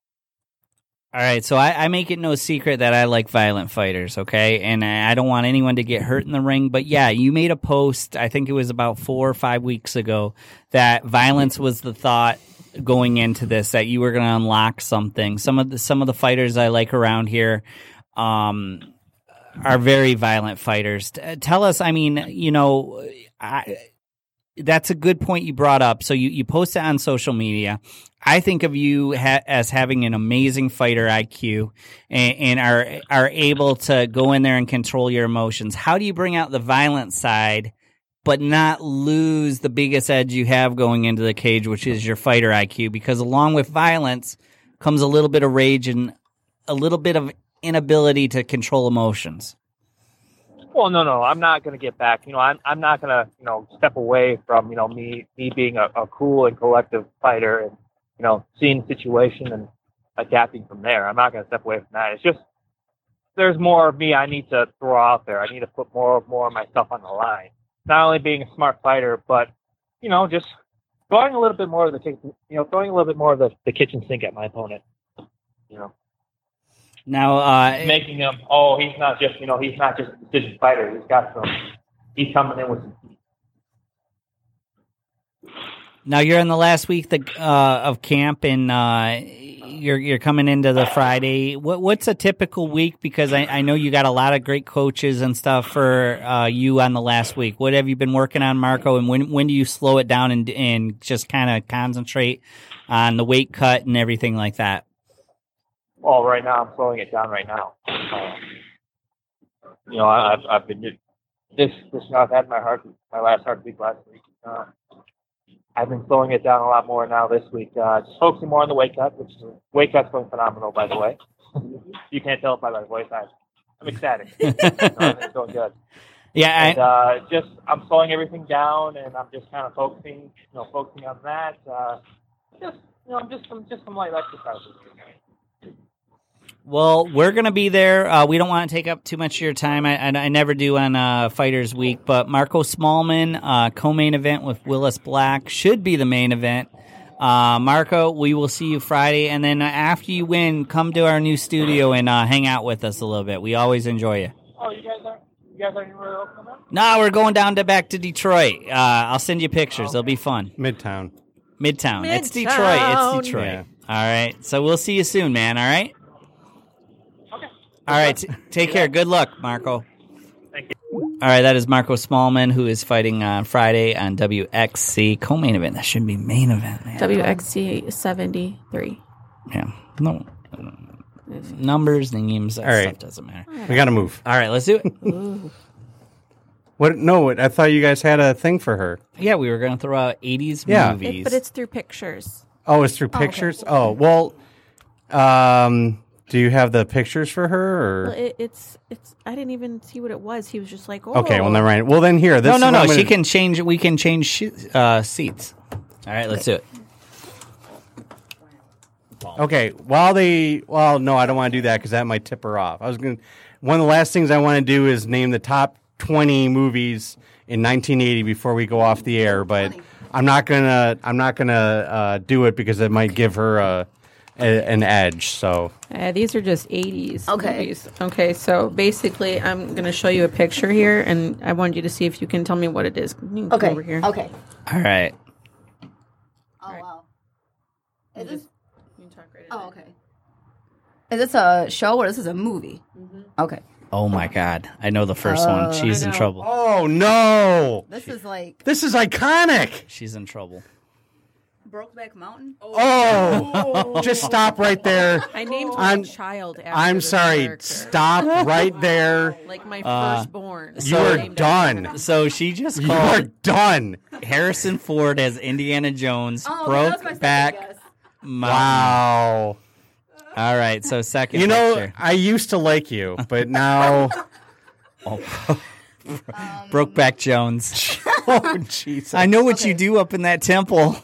All right, so I, I make it no secret that I like violent fighters, okay? And I don't want anyone to get hurt in the ring. But yeah, you made a post, I think it was about four or five weeks ago, that violence was the thought going into this, that you were going to unlock something. Some of the some of the fighters I like around here um, are very violent fighters. Tell us, I mean, you know, I, that's a good point you brought up. So you, you post it on social media. I think of you ha- as having an amazing fighter IQ and, and are are able to go in there and control your emotions. How do you bring out the violent side, but not lose the biggest edge you have going into the cage, which is your fighter IQ? Because along with violence comes a little bit of rage and a little bit of inability to control emotions. Well, no, no, I'm not going to get back. You know, I'm I'm not going to you know step away from you know me me being a, a cool and collective fighter and you know seeing the situation and adapting from there. I'm not going to step away from that. It's just there's more of me I need to throw out there. I need to put more more of myself on the line. Not only being a smart fighter, but you know just throwing a little bit more of the you know throwing a little bit more of the, the kitchen sink at my opponent. You know. Now, uh, making him. Oh, he's not just you know he's not just a decision fighter. He's got some. He's coming in with. Some, Now you're in the last week the, uh, of camp, and uh, you're you're coming into the Friday. What, what's a typical week? Because I, I know you got a lot of great coaches and stuff for uh, you on the last week. What have you been working on, Marco? And when when do you slow it down and and just kind of concentrate on the weight cut and everything like that? Well, right now I'm slowing it down. Right now, um, you know I, I've I've been this this I've had my heart my last heartbeat last week. Uh, I've been slowing it down a lot more now this week. Uh, just focusing more on the weight cut, which is weight cut's going phenomenal, by the way. you can't tell by my voice. I, I'm ecstatic. You know, it's going good. Yeah, I- and, uh, just I'm slowing everything down, and I'm just kind of focusing, you know, focusing on that. Uh, just you know, just some just some light exercises. Well, we're going to be there. Uh, we don't want to take up too much of your time. I, I, I never do on uh, Fighters Week, but Marco Smallman, uh, co-main event with Willis Black, should be the main event. Uh, Marco, we will see you Friday, and then after you win, come to our new studio and uh, hang out with us a little bit. We always enjoy you. Oh, you guys are you guys are anywhere else coming up? No, we're going down to back to Detroit. Uh, I'll send you pictures. It'll be fun. Midtown. Midtown. It's Detroit. It's Detroit. Yeah. All right. So we'll see you soon, man. All right. All right. t- take care. Good luck, Marco. Thank you. All right. That is Marco Smallman, who is fighting on Friday on WXC co-main event. That should be main event, man. WXC 73. Yeah. No. Numbers, names, that All right. stuff doesn't matter. We got to move. All right, let's do it. What? No, I thought you guys had a thing for her. Yeah, we were going to throw out 80s Yeah. movies. But it's through pictures. Oh, it's through Oh, okay. pictures. Oh, well. Um, do you have the pictures for her? Well, Or it, it's it's. I didn't even see what it was. He was just like, oh. okay, well, never mind. Well, then here. This no, no, no. She can change. We can change sh- uh, seats. All right, let's do it. Okay, while they, well, no, I don't want to do that because that might tip her off. I was going. to One of the last things I want to do is name the top twenty movies in 1980 before we go off the air, but I'm not gonna. I'm not gonna uh, do it because it might give her a, a an edge. So Uh, these are just 80s Okay. movies. Okay, so basically, I'm going to show you a picture here, and I want you to see if you can tell me what it is. You can come Okay. Over here. Okay. All right. Oh wow. Is this? You talk right Oh okay. Is this a show or is this is a movie? Okay. Oh my God! I know the first one. Uh, She's in trouble. Oh no! This is like This is iconic. She's in trouble. Brokeback Mountain. Oh, just stop right there. I named I'm- my child after I'm this sorry. character. Stop right there. Like my Uh, firstborn. You are Named done. So she just called You are called done. Harrison Ford as Indiana Jones. Oh, broke that was my second back. guess. Mountain. Wow. All right. So second. You know, picture. I used to like you, but now. Brokeback Jones. oh, Jesus. I know what you do up in that temple.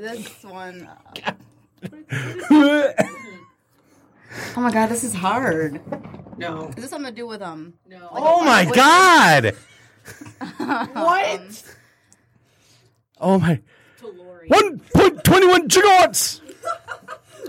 This one. uh, oh my god, this is hard. No. Is this something to do with um? No. Oh, my Wait. God. What? Oh, my. 1.21 gigawatts.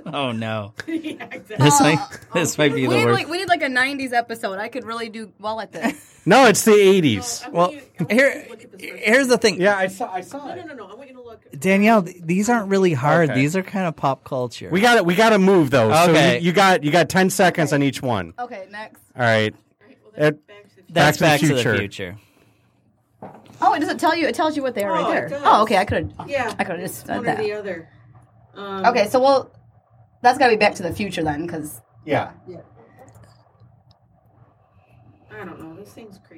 Oh no. yeah, exactly. This might this might be We the need, worst. like, we need like a '90s episode. I could really do well at this. No, it's the 80s. Well, here here's the thing. Yeah, I saw. I saw No, it. no, no. I want you to look. Danielle, these aren't really hard. Okay. These are kind of pop culture. We got it. We got to move though. So Okay. you, you got you got 10 seconds on each one. Okay, next. All right. Well, It- that's That's Back to the Back to the Future. Future. Oh, it doesn't tell you. It tells you what they are Oh, right it there. does. Oh, okay. I could have. Yeah. I could have just said one that. or the other. Um, Okay, so well, that's got to be Back to the Future then, because Yeah. I don't know. This thing's crazy.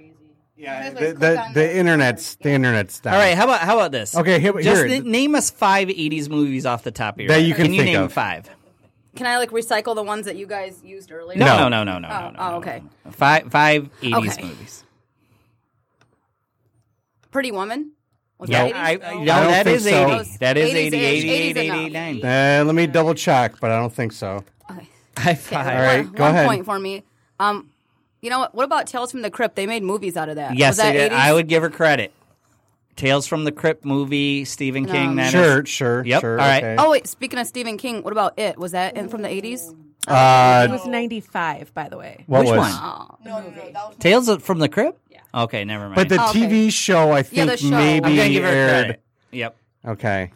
Yeah. The, the, on the the- internet's the internet's down. All right, how about how about this? Okay, here, Just here. n- name us five '80s movies off the top of your That head. you can you think name of. five? can I like recycle the ones that you guys used earlier? No, No. no, no, no, no, Oh, no, no. oh, okay. no. Five five '80s Okay. movies. Pretty Woman. Was Yeah, that 80s? I, no, I don't that think is so. 80. That is 80s 80, 80, 80, 80s 89. Uh, let me double check, but I don't think so. Okay. High five. All right, One- go one ahead. point for me. Um, you know what? What about Tales from the Crypt? They made movies out of that. Yes, was that they did. 80s? I would give her credit. Tales from the Crypt movie, Stephen King. Um, that is- Sure, sure, Yep, sure. all right. okay. Oh wait, speaking of Stephen King, what about it? Was that in, from the eighties? It Uh, was 95, by the way. what Which was? one? Oh, The movie. Tales of- from the Crypt. Yeah. Okay, never mind. But the Oh, okay. TV show, I think, the show. maybe I'm gonna give her aired. credit. Yep. Okay.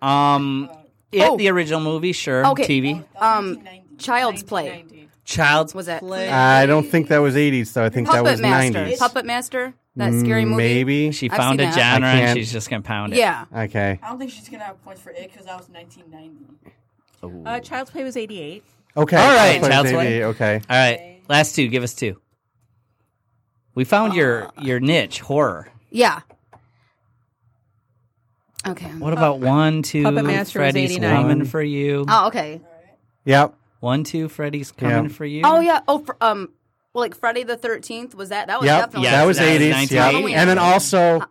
Um, it Oh. the original movie, sure. Okay. TV. Um, Child's Play. 1990. Child's Was that- Play. I don't think that was 80s, though. I think that was Master. 90s. Puppet Master. That scary movie. Maybe. she I've found seen a that. genre I and can't- she's just gonna pound it. Yeah. Okay. I don't think she's gonna have points for it because that was 1990. Uh, Child's Play was 88. Okay. All right, Child's Child's Play. Play. Okay. All right, last two. Give us two. We found your your niche horror. Yeah. Okay. What about one, two? Puppet Master was Freddy's 89. coming for you. Oh, okay. Yep. One, two. Freddy's coming Yeah. for you. Oh yeah. Oh, for, um, well, like Friday the Thirteenth was that? That was Yep. definitely Yeah, that was 80s. Yeah. And then also.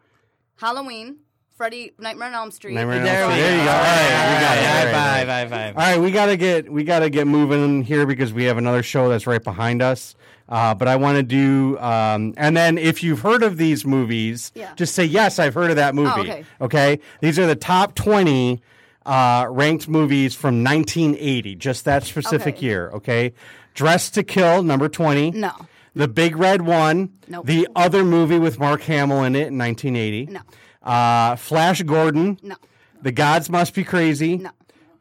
Halloween. Freddy Nightmare on Elm Street. Nightmare on There Elm Street. go. There you go. All right. We got it. High All right, five, high five. All right, we gotta get we gotta get moving here because we have another show that's right behind us. Uh, but I want to do, um, and then if you've heard of these movies, Yeah. just say yes, I've heard of that movie. Oh, okay. okay, these are the top twenty uh, ranked movies from 1980, just that specific Okay. year. Okay, Dress to Kill, number 20. No. The Big Red One. Nope. The other movie with Mark Hamill in it in 1980. No. Uh, Flash Gordon. No. The Gods Must Be Crazy. No.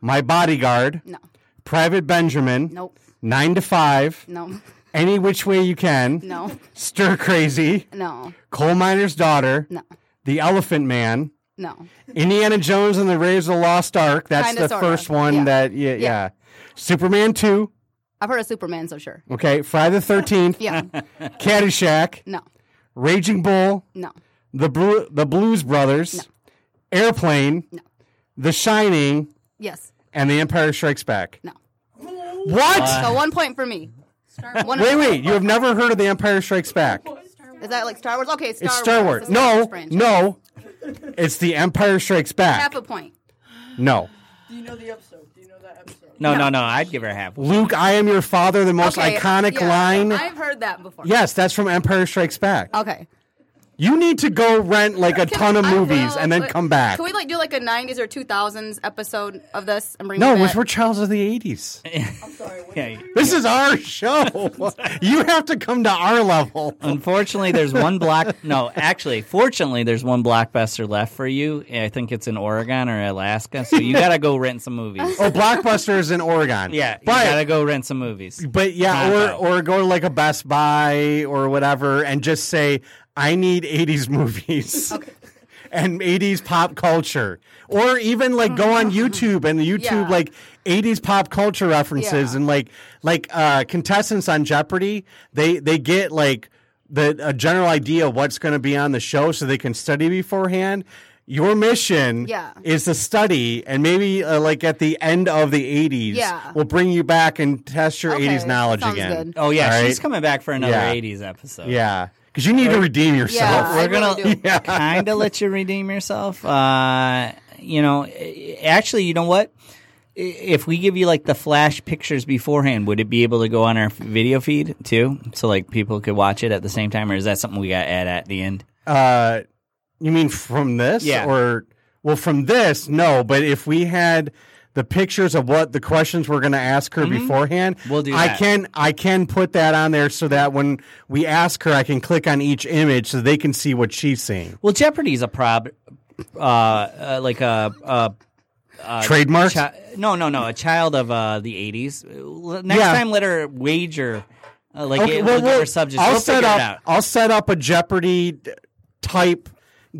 My Bodyguard. No. Private Benjamin. Nope. Nine to Five. No. Any Which Way You Can. No. Stir Crazy. No. Coal Miner's Daughter. No. The Elephant Man. No. Indiana Jones and the Raiders of the Lost Ark. That's Kinda, the sorta. first one Yeah. that, yeah, yeah. Yeah. Superman 2. I've heard of Superman, so sure. Okay. Friday the 13th. Yeah. Caddyshack. No. Raging Bull. No. The, Blu- the Blues Brothers. Airplane. No. The Shining. Yes. And The Empire Strikes Back. No. What? So one point for me. One wait, wait. You have never heard of The Empire Strikes Back? Is that like Star Wars? Okay, Star It's Star Wars. Wars. the Star No, Wars franchise. no. It's The Empire Strikes Back. Half a point. No. Do you know the episode? Do you know that episode? No, no, no. I'd give her a half. Luke, I am your father, the most Okay, iconic yeah, line. I've heard that before. Yes, that's from Empire Strikes Back. Okay. You need to go rent like a ton of I movies will, and then but come back. Can we like do like a '90s or 2000s episode of this and bring No, it we're, back? we're childs of the 80s. I'm sorry. What Yeah. This is our show. you have to come to our level. Unfortunately, there's one block. No, actually, fortunately, there's one blockbuster left for you. I think it's in Oregon or Alaska. So you gotta go rent some movies. Oh, Blockbuster is in Oregon. Yeah, you gotta go rent some movies. But yeah, or or go to like a Best Buy or whatever and just say, I need 80s movies. and 80s pop culture. Or even like go on YouTube and the YouTube Yeah. like 80s pop culture references Yeah. and like like uh contestants on Jeopardy, they they get like the a general idea of what's going to be on the show so they can study beforehand. Your mission Yeah. is to study, and maybe uh, like at the end of the 80s, Yeah. we'll bring you back and test your Okay, 80s knowledge sounds again. good. Oh yeah, All she's right? coming back for another Yeah. '80s episode. Yeah, because you need to redeem yourself. Yeah, we're gonna really do. Yeah. kind of let you redeem yourself. Uh, you know, eh, actually, you know what? If we give you like the flash pictures beforehand, would it be able to go on our video feed too, so like people could watch it at the same time, or is that something we got to add at the end? Uh, you mean from this? Yeah. Or well, from this, no. But if we had the pictures of what the questions we're going to ask her beforehand, Mm-hmm. We'll do I that. can I can put that on there so that when we ask her, I can click on each image so they can see what she's seeing. Well, Jeopardy's a prob, uh, uh like a. a uh, Trademark? chi- no, no, no. A child of uh, the '80s. Next Yeah. time, let her wager. Uh, like Okay, it, well, we'll, give well, her subjects. I'll we'll set up. it out. I'll set up a Jeopardy type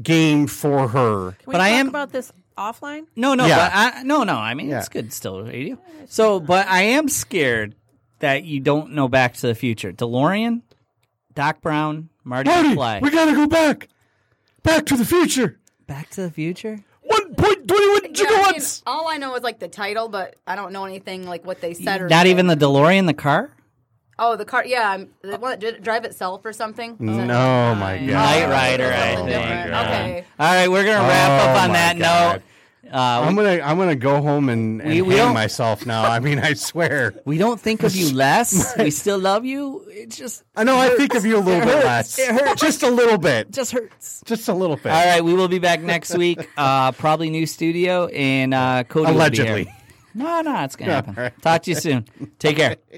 game for her. Can we But I am- about this offline? No, no, Yeah. but I, no, no. I mean, Yeah. it's good still, radio. So, but I am scared that you don't know Back to the Future. DeLorean, Doc Brown, Marty Marty, McFly. we gotta go back, back to the future. Back to the Future. One point twenty-one Yeah, I mean, gigawatts. all I know is like the title, but I don't know anything like what they said or Not anything. even the DeLorean, the car. Oh, the car. Yeah, I'm, the one that did drive itself or something. Is No, my God. Knight Rider, I think. different. Yeah. Okay. All right, we're gonna wrap Oh, up on my that God. note. Uh, I'm gonna I'm gonna go home and, and We- we hang don't- myself now. I mean, I swear. we don't think of you less. we still love you. It just I know. I think of you a little It bit hurts. less. It hurts. Just a little bit. just hurts. Just a little bit. All right, we will be back next week. Uh, probably new studio and uh, Cody will be Allegedly. here. No, no, it's gonna happen. All right. Talk to you soon. Take care.